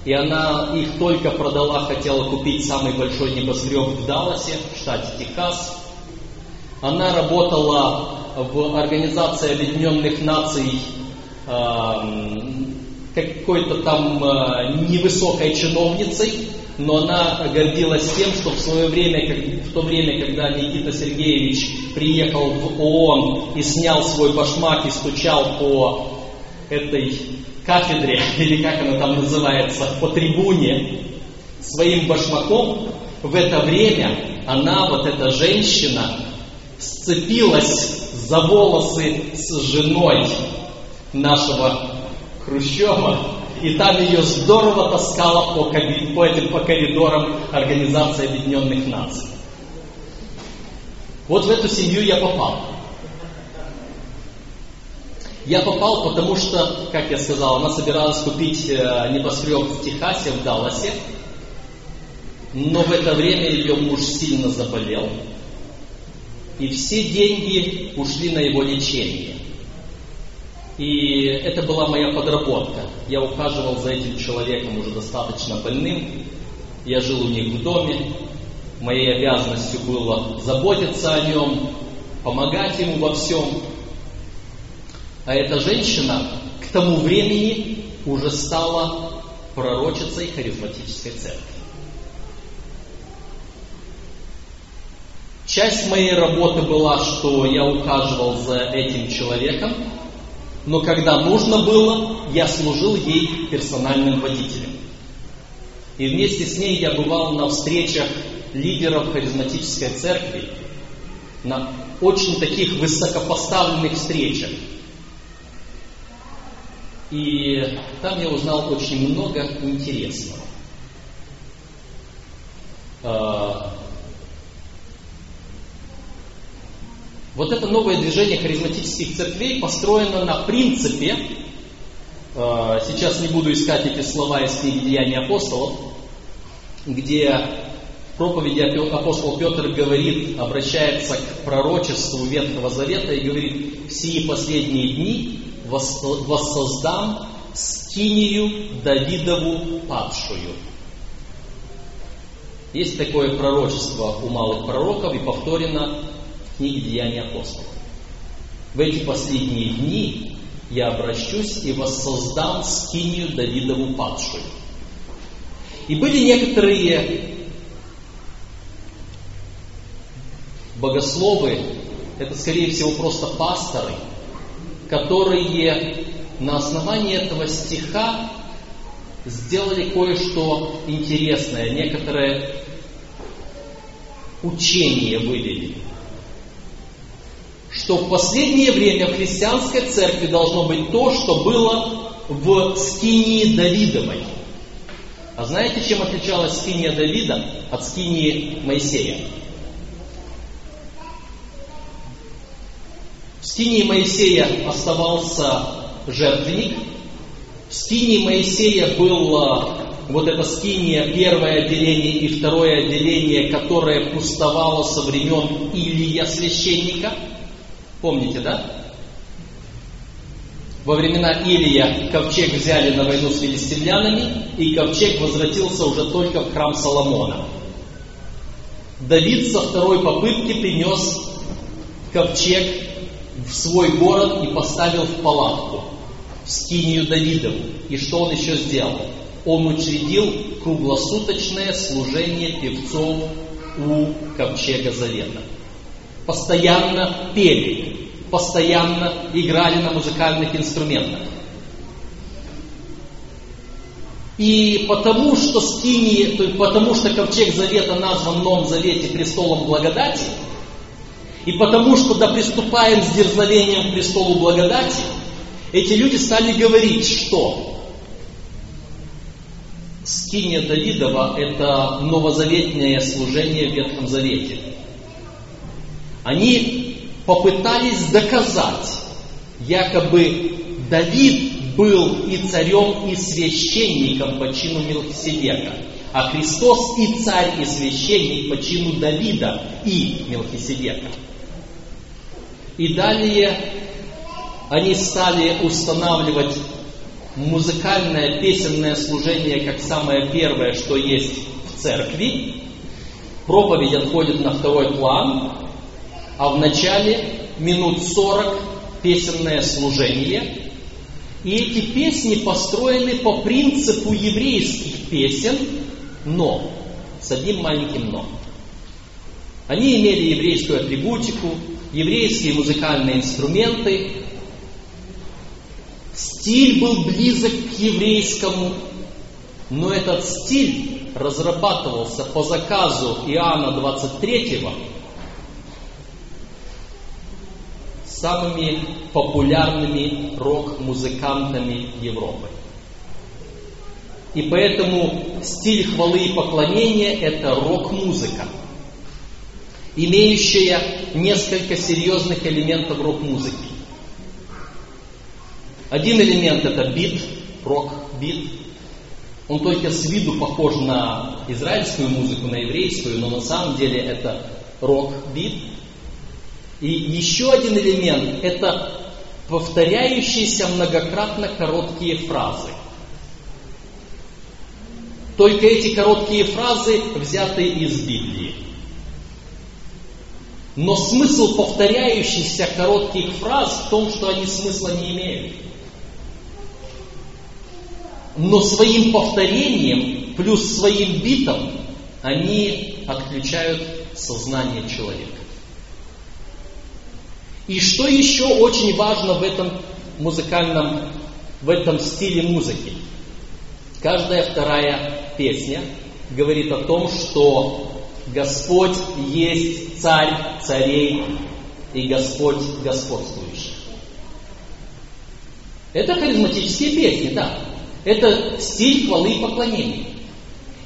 Speaker 1: и она их только продала, хотела купить самый большой небоскреб в Далласе, в штате Техас. Она работала в Организации Объединенных Наций какой-то там э, невысокой чиновницей, но она гордилась тем, что в свое время, в то время, когда Никита Сергеевич приехал в ООН и снял свой башмак и стучал по этой кафедре, или как она там называется, по трибуне, своим башмаком, в это время она, вот эта женщина, сцепилась за волосы с женой нашего Хрущева, и там ее здорово таскало по, по этим по коридорам Организации Объединенных Наций. Вот в эту семью я попал. Я попал, потому что, как я сказал, она собиралась купить э, небоскреб в Техасе, в Далласе, но в это время ее муж сильно заболел, и все деньги ушли на его лечение. И это была моя подработка. Я ухаживал за этим человеком уже достаточно больным. Я жил у них в доме. Моей обязанностью было заботиться о нем, помогать ему во всем. А эта женщина к тому времени уже стала пророчицей харизматической церкви. Часть моей работы была, что я ухаживал за этим человеком, но когда нужно было, я служил ей персональным водителем. И вместе с ней я бывал на встречах лидеров харизматической церкви, на очень таких высокопоставленных встречах. И там я узнал очень много интересного. Вот это новое движение харизматических церквей построено на принципе, э, сейчас не буду искать эти слова из книги Деяний апостолов, где в проповеди апостол Петр говорит, обращается к пророчеству Ветхого Завета и говорит, в сии последние дни воссоздам скинию Давидову падшую. Есть такое пророчество у малых пророков и повторено книги Деяний апостолов. В эти последние дни я обращусь и воссоздам скинию Давидову падшую. И были некоторые богословы, это скорее всего просто пасторы, которые на основании этого стиха сделали кое-что интересное, некоторое учение вывели что в последнее время в христианской церкви должно быть то, что было в скинии Давидовой. А знаете, чем отличалась скиния Давида от скинии Моисея? В скинии Моисея оставался жертвенник, в скинии Моисея было вот это скиния, первое отделение и второе отделение, которое пустовало со времен Илия священника – Помните, да? Во времена Илия ковчег взяли на войну с филистимлянами, и ковчег возвратился уже только в храм Соломона. Давид со второй попытки принес ковчег в свой город и поставил в палатку, в скинию Давидову. И что он еще сделал? Он учредил круглосуточное служение певцов у ковчега Завета постоянно пели, постоянно играли на музыкальных инструментах. И потому что скини, то есть потому что ковчег завета назван в Новом Завете престолом благодати, и потому что да приступаем с дерзновением к престолу благодати, эти люди стали говорить, что скиния Давидова – это новозаветное служение в Ветхом Завете – они попытались доказать, якобы Давид был и царем, и священником по чину Мелхиседека, а Христос и царь, и священник по чину Давида и Мелхиседека. И далее они стали устанавливать музыкальное песенное служение как самое первое, что есть в церкви. Проповедь отходит на второй план, а в начале минут 40 песенное служение. И эти песни построены по принципу еврейских песен, но с одним маленьким но. Они имели еврейскую атрибутику, еврейские музыкальные инструменты. Стиль был близок к еврейскому, но этот стиль разрабатывался по заказу Иоанна 23 самыми популярными рок-музыкантами Европы. И поэтому стиль хвалы и поклонения – это рок-музыка, имеющая несколько серьезных элементов рок-музыки. Один элемент – это бит, рок-бит. Он только с виду похож на израильскую музыку, на еврейскую, но на самом деле это рок-бит. И еще один элемент – это повторяющиеся многократно короткие фразы. Только эти короткие фразы взяты из Библии. Но смысл повторяющихся коротких фраз в том, что они смысла не имеют. Но своим повторением плюс своим битом они отключают сознание человека. И что еще очень важно в этом музыкальном, в этом стиле музыки? Каждая вторая песня говорит о том, что Господь есть царь царей и Господь господствующий. Это харизматические песни, да. Это стиль хвалы и поклонения.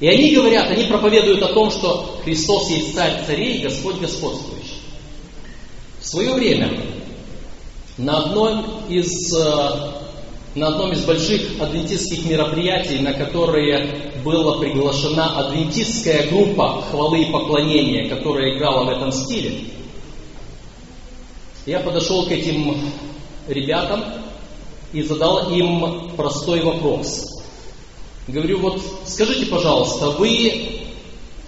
Speaker 1: И они говорят, они проповедуют о том, что Христос есть царь царей и Господь господствующий. В свое время на одном из э, на одном из больших адвентистских мероприятий, на которые была приглашена адвентистская группа хвалы и поклонения, которая играла в этом стиле. Я подошел к этим ребятам и задал им простой вопрос. Говорю, вот скажите, пожалуйста, вы,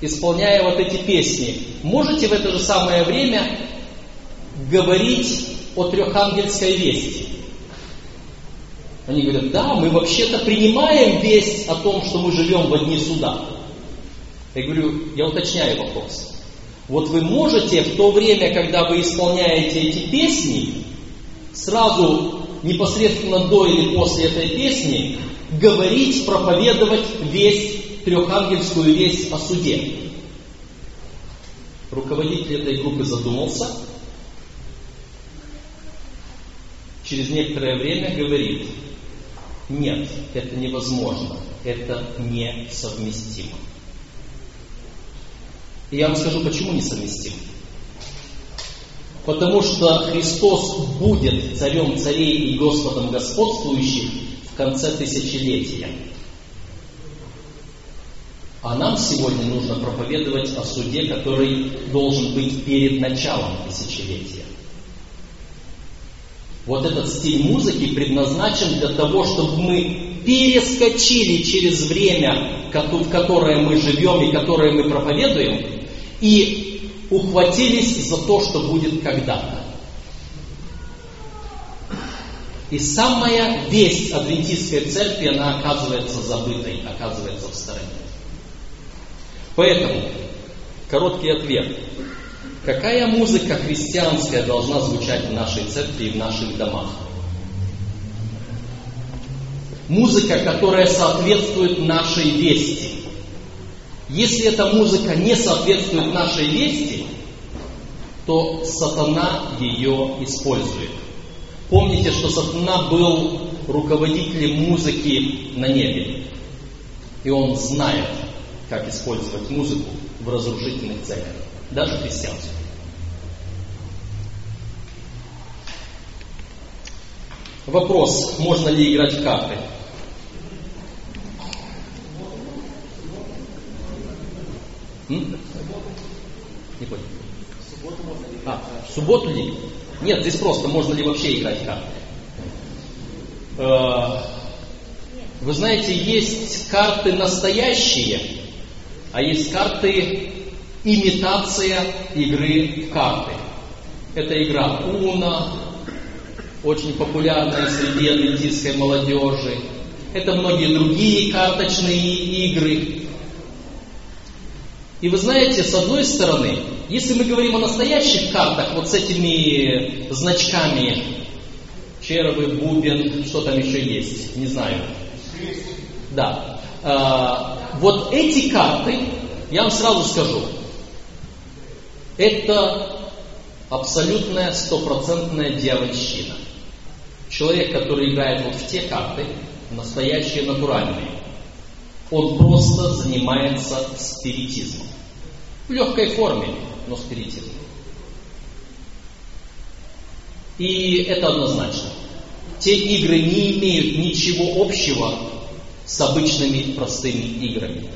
Speaker 1: исполняя вот эти песни, можете в это же самое время говорить о трехангельской вести? Они говорят, да, мы вообще-то принимаем весть о том, что мы живем в дни суда. Я говорю, я уточняю вопрос. Вот вы можете в то время, когда вы исполняете эти песни, сразу непосредственно до или после этой песни говорить, проповедовать весть, трехангельскую весть о суде. Руководитель этой группы задумался, через некоторое время говорит, нет, это невозможно, это несовместимо. И я вам скажу, почему несовместимо. Потому что Христос будет царем царей и Господом господствующих в конце тысячелетия. А нам сегодня нужно проповедовать о суде, который должен быть перед началом тысячелетия. Вот этот стиль музыки предназначен для того, чтобы мы перескочили через время, в которое мы живем и которое мы проповедуем, и ухватились за то, что будет когда-то. И самая весть адвентистской церкви, она оказывается забытой, оказывается в стороне. Поэтому, короткий ответ. Какая музыка христианская должна звучать в нашей церкви и в наших домах? Музыка, которая соответствует нашей вести. Если эта музыка не соответствует нашей вести, то сатана ее использует. Помните, что сатана был руководителем музыки на небе. И он знает, как использовать музыку в разрушительных целях, даже христианскую. Вопрос, можно ли играть в карты? М? Не понял. А, в субботу ли? Нет, здесь просто, можно ли вообще играть в карты. Э, вы знаете, есть карты настоящие, а есть карты имитация игры в карты. Это игра Уна, очень популярная среди адвентистской молодежи. Это многие другие карточные игры. И вы знаете, с одной стороны, если мы говорим о настоящих картах, вот с этими значками, червы, бубен, что там еще есть, не знаю. Да. А, вот эти карты, я вам сразу скажу, это абсолютная стопроцентная дьявольщина. Человек, который играет вот в те карты, настоящие, натуральные, он просто занимается спиритизмом. В легкой форме, но спиритизм. И это однозначно. Те игры не имеют ничего общего с обычными простыми играми.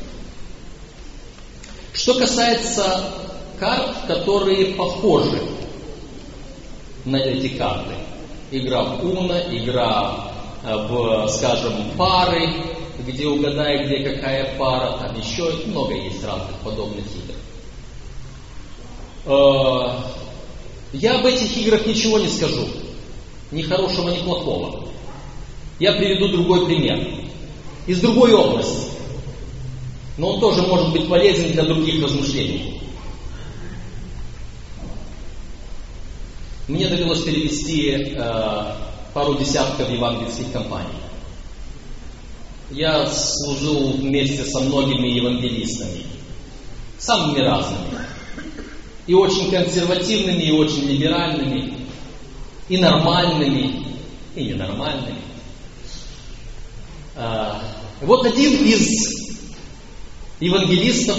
Speaker 1: Что касается карт, которые похожи на эти карты. Игра в Уна, игра э, в, скажем, пары, где угадай, где какая пара, там еще много есть разных подобных игр. Э, я об этих играх ничего не скажу. Ни хорошего, ни плохого. Я приведу другой пример. Из другой области. Но он тоже может быть полезен для других размышлений. Мне довелось перевести э, пару десятков евангельских компаний. Я служил вместе со многими евангелистами, самыми разными. И очень консервативными, и очень либеральными, и нормальными, и ненормальными. А, вот один из евангелистов,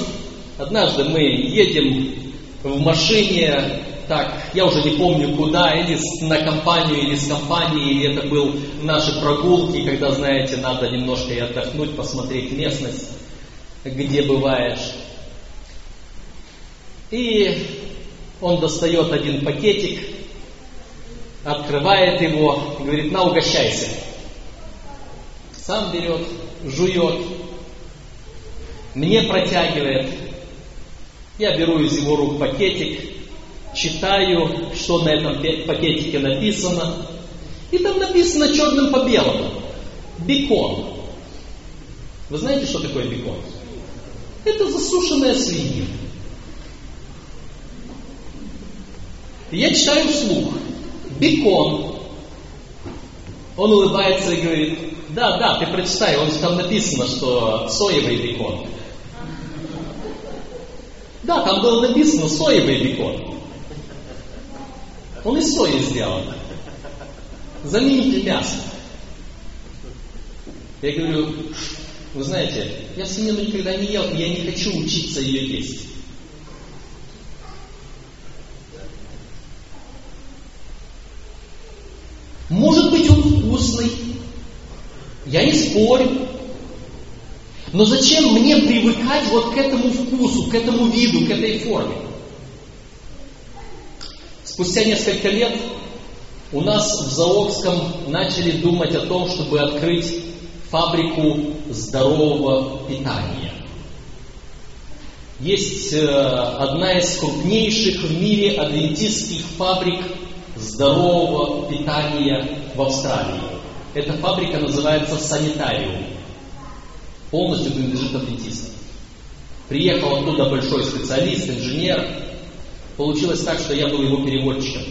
Speaker 1: однажды мы едем в машине так, я уже не помню куда, или на компанию, или с компанией, или это был наши прогулки, когда, знаете, надо немножко и отдохнуть, посмотреть местность, где бываешь. И он достает один пакетик, открывает его говорит, на, угощайся. Сам берет, жует, мне протягивает. Я беру из его рук пакетик, читаю, что на этом пакетике написано. И там написано черным по белому. Бекон. Вы знаете, что такое бекон? Это засушенная свинина. Я читаю вслух. Бекон. Он улыбается и говорит, да, да, ты прочитай, он там написано, что соевый бекон. Да, там было написано соевый бекон. Он из сои сделан. Замените мясо. Я говорю, вы знаете, я свинину никогда не ел, и я не хочу учиться ее есть. Может быть, он вкусный. Я не спорю. Но зачем мне привыкать вот к этому вкусу, к этому виду, к этой форме? Спустя несколько лет у нас в Заокском начали думать о том, чтобы открыть фабрику здорового питания. Есть э, одна из крупнейших в мире адвентистских фабрик здорового питания в Австралии. Эта фабрика называется Санитариум. Полностью принадлежит адвентистам. Приехал оттуда большой специалист, инженер, Получилось так, что я был его переводчиком.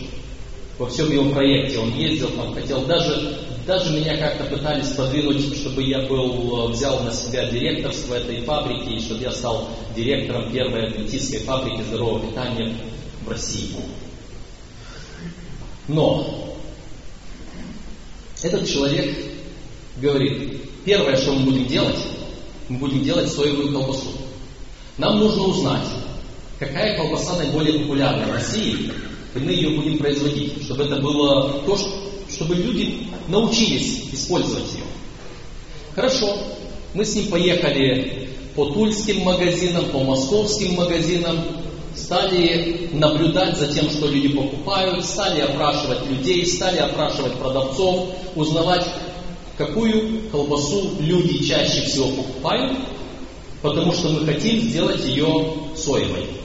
Speaker 1: Во всем его проекте он ездил, там хотел даже, даже меня как-то пытались подвинуть, чтобы я был, э, взял на себя директорство этой фабрики, и чтобы я стал директором первой адвентистской фабрики здорового питания в России. Но этот человек говорит, первое, что мы будем делать, мы будем делать соевую колбасу. Нам нужно узнать, какая колбаса наиболее популярна в России, и мы ее будем производить, чтобы это было то, чтобы люди научились использовать ее. Хорошо, мы с ним поехали по тульским магазинам, по московским магазинам, стали наблюдать за тем, что люди покупают, стали опрашивать людей, стали опрашивать продавцов, узнавать, какую колбасу люди чаще всего покупают, потому что мы хотим сделать ее соевой.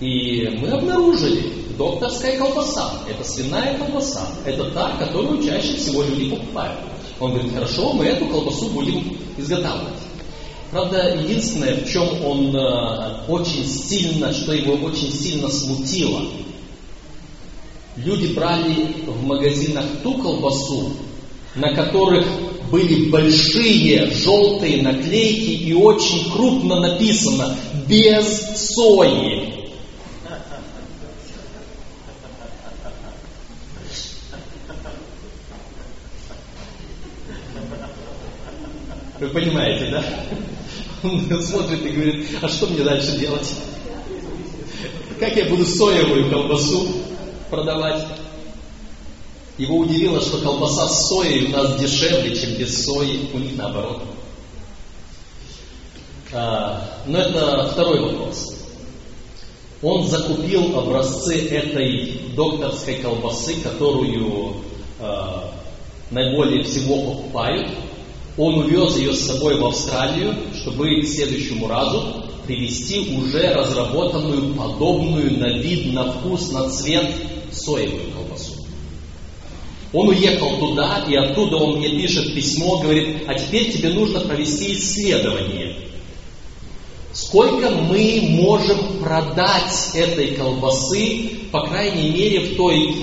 Speaker 1: И мы обнаружили, докторская колбаса, это свиная колбаса, это та, которую чаще всего люди покупают. Он говорит, хорошо, мы эту колбасу будем изготавливать. Правда, единственное, в чем он э, очень сильно, что его очень сильно смутило, люди брали в магазинах ту колбасу, на которых были большие желтые наклейки и очень крупно написано «без сои». Вы понимаете, да? Он смотрит и говорит, а что мне дальше делать? Как я буду соевую колбасу продавать? Его удивило, что колбаса с соей у нас дешевле, чем без сои, у них наоборот. А, но это второй вопрос. Он закупил образцы этой докторской колбасы, которую а, наиболее всего покупают. Он увез ее с собой в Австралию, чтобы к следующему разу привезти уже разработанную, подобную на вид, на вкус, на цвет соевую колбасу. Он уехал туда, и оттуда он мне пишет письмо, говорит, а теперь тебе нужно провести исследование. Сколько мы можем продать этой колбасы, по крайней мере, в той,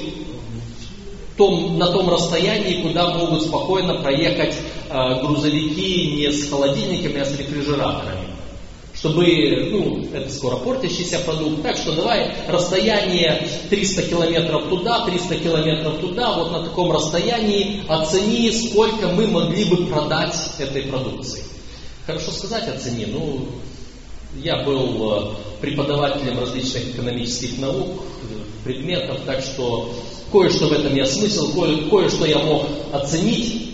Speaker 1: том, на том расстоянии, куда могут спокойно проехать э, грузовики не с холодильниками, а с рефрижераторами. Чтобы, ну, это скоро портящийся продукт, так что давай расстояние 300 километров туда, 300 километров туда, вот на таком расстоянии оцени, сколько мы могли бы продать этой продукции. Хорошо сказать о цене, ну, я был э, преподавателем различных экономических наук, предметов, так что кое-что в этом я смысл, кое- кое-что я мог оценить,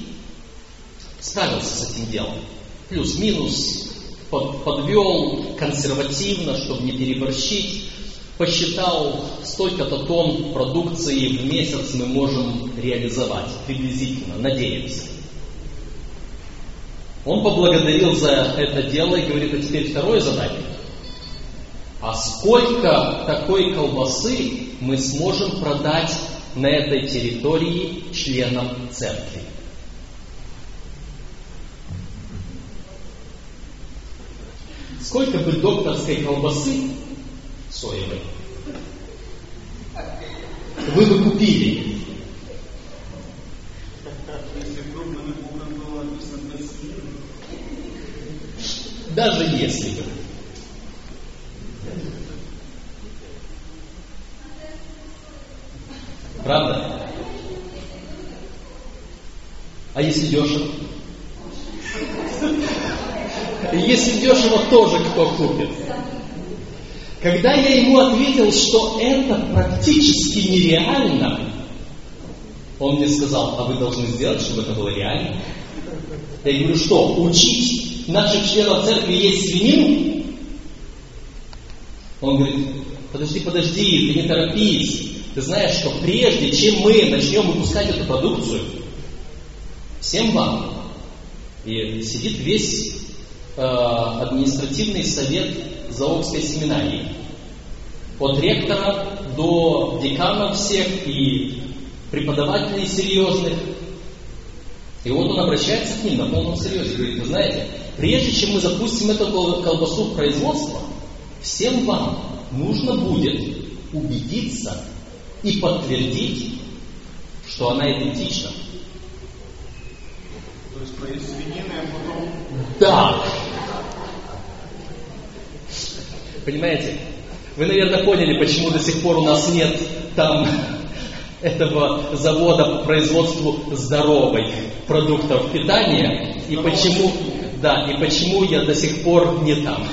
Speaker 1: справился с этим делом. Плюс-минус под, подвел консервативно, чтобы не переборщить, посчитал, столько-то тонн продукции в месяц мы можем реализовать, приблизительно, надеемся. Он поблагодарил за это дело и говорит, а теперь второе задание. А сколько такой колбасы мы сможем продать на этой территории членам церкви? Сколько бы докторской колбасы соевой вы бы купили? Даже если бы. Правда? А если дешево? Если дешево, тоже кто купит. Когда я ему ответил, что это практически нереально, он мне сказал, а вы должны сделать, чтобы это было реально. Я говорю, что, учить наших членов церкви есть свинину? Он говорит, подожди, подожди, ты не торопись. Ты знаешь, что прежде чем мы начнем выпускать эту продукцию, всем вам, и сидит весь э, административный совет Заокской семинарии. От ректора до деканов всех и преподавателей серьезных. И вот он обращается к ним на полном серьезе. Говорит, вы знаете, прежде чем мы запустим эту колбасу в производство, всем вам нужно будет убедиться и подтвердить, что она идентична.
Speaker 2: То есть поесть свинины, а потом...
Speaker 1: Да. Понимаете? Вы, наверное, поняли, почему до сих пор у нас нет там этого завода по производству здоровых продуктов питания и почему, да, и почему я до сих пор не там.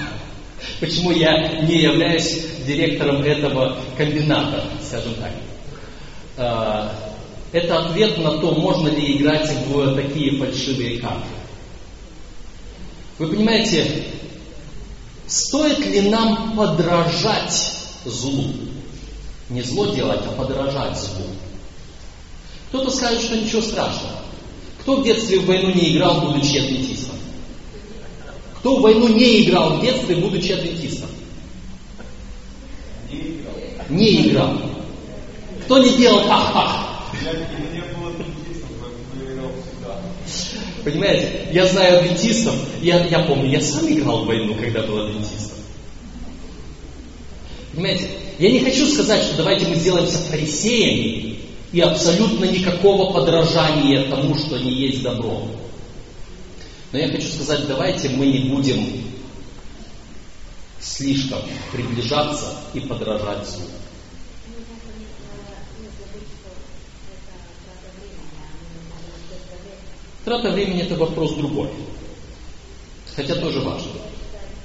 Speaker 1: Почему я не являюсь директором этого комбината, скажем так. А, это ответ на то, можно ли играть в такие фальшивые карты. Вы понимаете, стоит ли нам подражать злу? Не зло делать, а подражать злу. Кто-то скажет, что ничего страшного. Кто в детстве в войну не играл, будучи адвентистом? Кто в войну не играл в детстве, будучи адвентистом? не играл? Кто не делал пах-пах? Понимаете, я знаю адвентистов, я, я помню, я сам играл в войну, когда был адвентистом. Понимаете, я не хочу сказать, что давайте мы сделаемся фарисеями и абсолютно никакого подражания тому, что не есть добро. Но я хочу сказать, давайте мы не будем слишком приближаться и подражать злу. Трата времени это вопрос другой. Хотя тоже важный.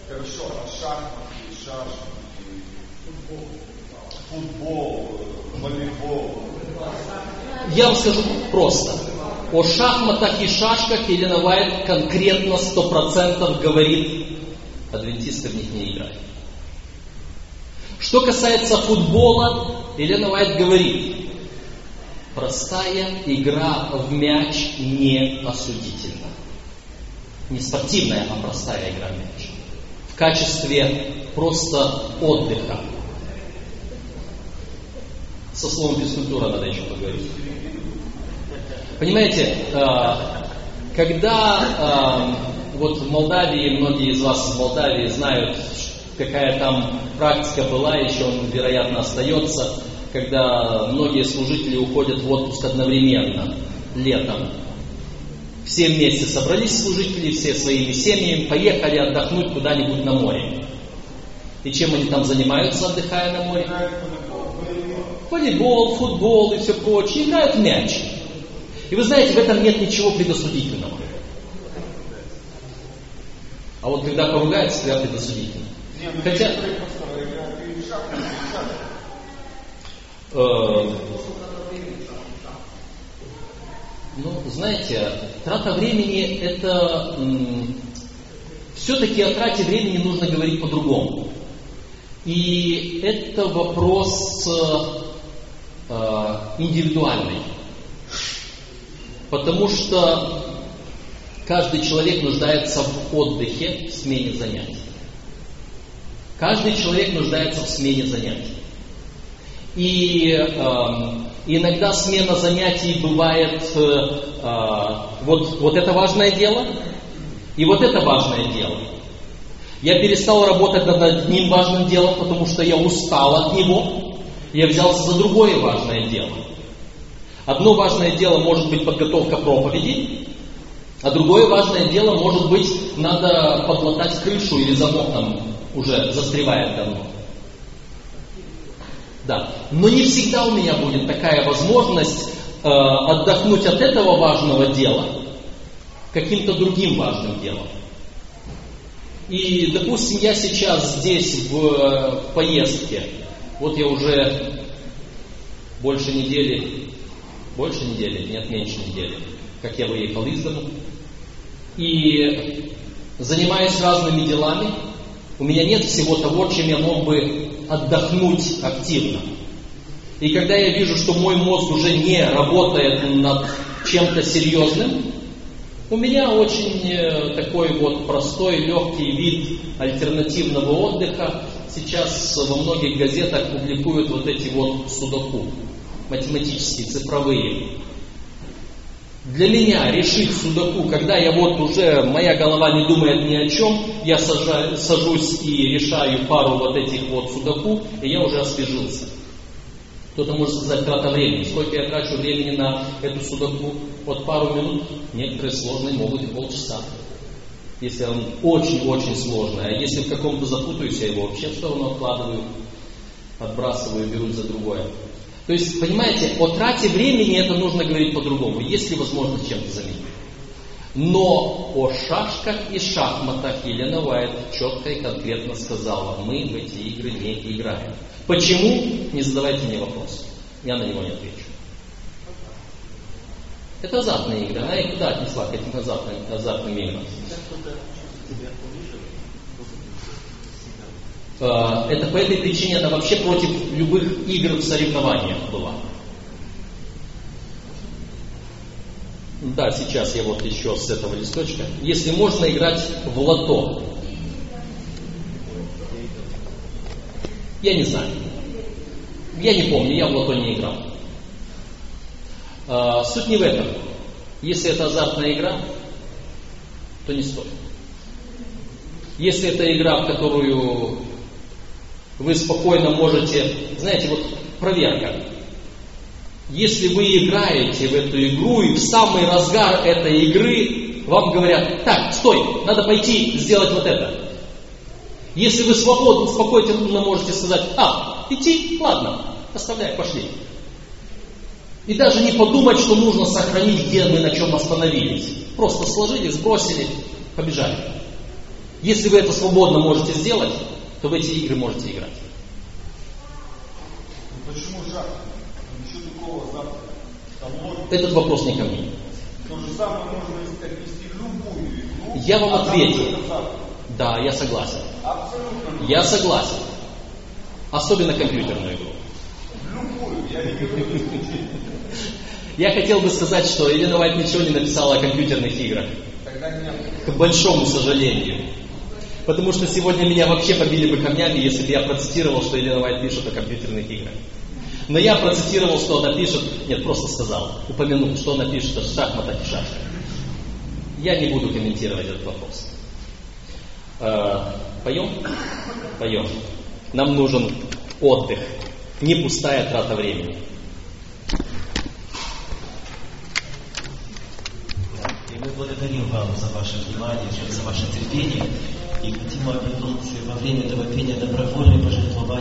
Speaker 2: Хорошо, а шахматы, шашки, футбол, футбол, волейбол.
Speaker 1: Я вам скажу просто. О шахматах и шашках Елена Вайт конкретно 100% говорит, адвентисты в них не играют. Что касается футбола, Елена Вайт говорит, простая игра в мяч не осудительна. Не спортивная, а простая игра в мяч. В качестве просто отдыха. Со словом физкультура надо еще поговорить. Понимаете, э, когда э, вот в Молдавии, многие из вас из Молдавии знают, какая там практика была, еще он, вероятно, остается, когда многие служители уходят в отпуск одновременно, летом. Все вместе собрались служители, все своими семьями, поехали отдохнуть куда-нибудь на море. И чем они там занимаются, отдыхая на море? Волейбол, футбол и все прочее. Играют в мяч. И вы знаете, в этом нет ничего предосудительного. А вот когда поругаются, тогда предосудительно. Хотя... Э, ну, знаете, трата времени это все-таки о трате времени нужно говорить по-другому. И это вопрос э, индивидуальный. Потому что каждый человек нуждается в отдыхе, в смене занятий. Каждый человек нуждается в смене занятий. И э, иногда смена занятий бывает э, э, вот, вот это важное дело, и вот это важное дело. Я перестал работать над одним важным делом, потому что я устал от него. Я взялся за другое важное дело. Одно важное дело может быть подготовка проповеди, а другое важное дело может быть надо подлатать крышу или замок там уже застревает давно. Да. Но не всегда у меня будет такая возможность э, отдохнуть от этого важного дела каким-то другим важным делом. И, допустим, я сейчас здесь в, в поездке, вот я уже больше недели, больше недели, нет, меньше недели, как я выехал из дому, и занимаюсь разными делами, у меня нет всего того, чем я мог бы отдохнуть активно. И когда я вижу, что мой мозг уже не работает над чем-то серьезным, у меня очень э, такой вот простой, легкий вид альтернативного отдыха. Сейчас во многих газетах публикуют вот эти вот судоку, математические, цифровые. Для меня решить судаку, когда я вот уже, моя голова не думает ни о чем, я сажаю, сажусь и решаю пару вот этих вот судаку, и я уже освежился. Кто-то может сказать трата времени. Сколько я трачу времени на эту судаку? Вот пару минут, некоторые сложные могут и полчаса. Если он очень-очень сложный. А если в каком-то запутаюсь, я его вообще в сторону откладываю, отбрасываю, берусь за другое. То есть, понимаете, о трате времени это нужно говорить по-другому, если возможность чем-то заменить. Но о шашках и шахматах Елена Уайт четко и конкретно сказала, мы в эти игры не играем. Почему? Не задавайте мне вопрос. Я на него не отвечу. Это азартные игры. Она их куда отнесла к этим азартным, азартным играм? Э, это по этой причине она вообще против любых игр в соревнованиях была. Да, сейчас я вот еще с этого листочка. Если можно играть в лото. Я не знаю. Я не помню, я в лото не играл. А, суть не в этом. Если это азартная игра, то не стоит. Если это игра, в которую вы спокойно можете, знаете, вот проверка. Если вы играете в эту игру и в самый разгар этой игры вам говорят, так, стой, надо пойти сделать вот это. Если вы свободно, спокойно можете сказать, а, идти, ладно, оставляй, пошли. И даже не подумать, что нужно сохранить, где мы на чем остановились. Просто сложили, сбросили, побежали. Если вы это свободно можете сделать, то в эти игры можете играть.
Speaker 2: Ну, почему жак? Ничего такого завтра. Логика.
Speaker 1: Этот вопрос не ко мне.
Speaker 2: То же самое можно отнести любую игру.
Speaker 1: Я вам
Speaker 2: а
Speaker 1: ответил. Да, я согласен.
Speaker 2: Абсолютно.
Speaker 1: Я согласен. Особенно компьютерную игру.
Speaker 2: Любую. Я не говорю.
Speaker 1: Я хотел бы сказать, что Елена Вайт ничего не написала о компьютерных играх. К большому сожалению. Потому что сегодня меня вообще побили бы камнями, если бы я процитировал, что Елена Вайт пишет о компьютерных играх. Но я процитировал, что она пишет, нет, просто сказал, упомянул, что она пишет о шахматах и шашках. Я не буду комментировать этот вопрос. Э, поем? Поем. Нам нужен отдых, не пустая трата времени.
Speaker 3: И мы благодарим вам за ваше внимание, за ваше терпение и хотим объявить во время этого пения добровольное пожертвование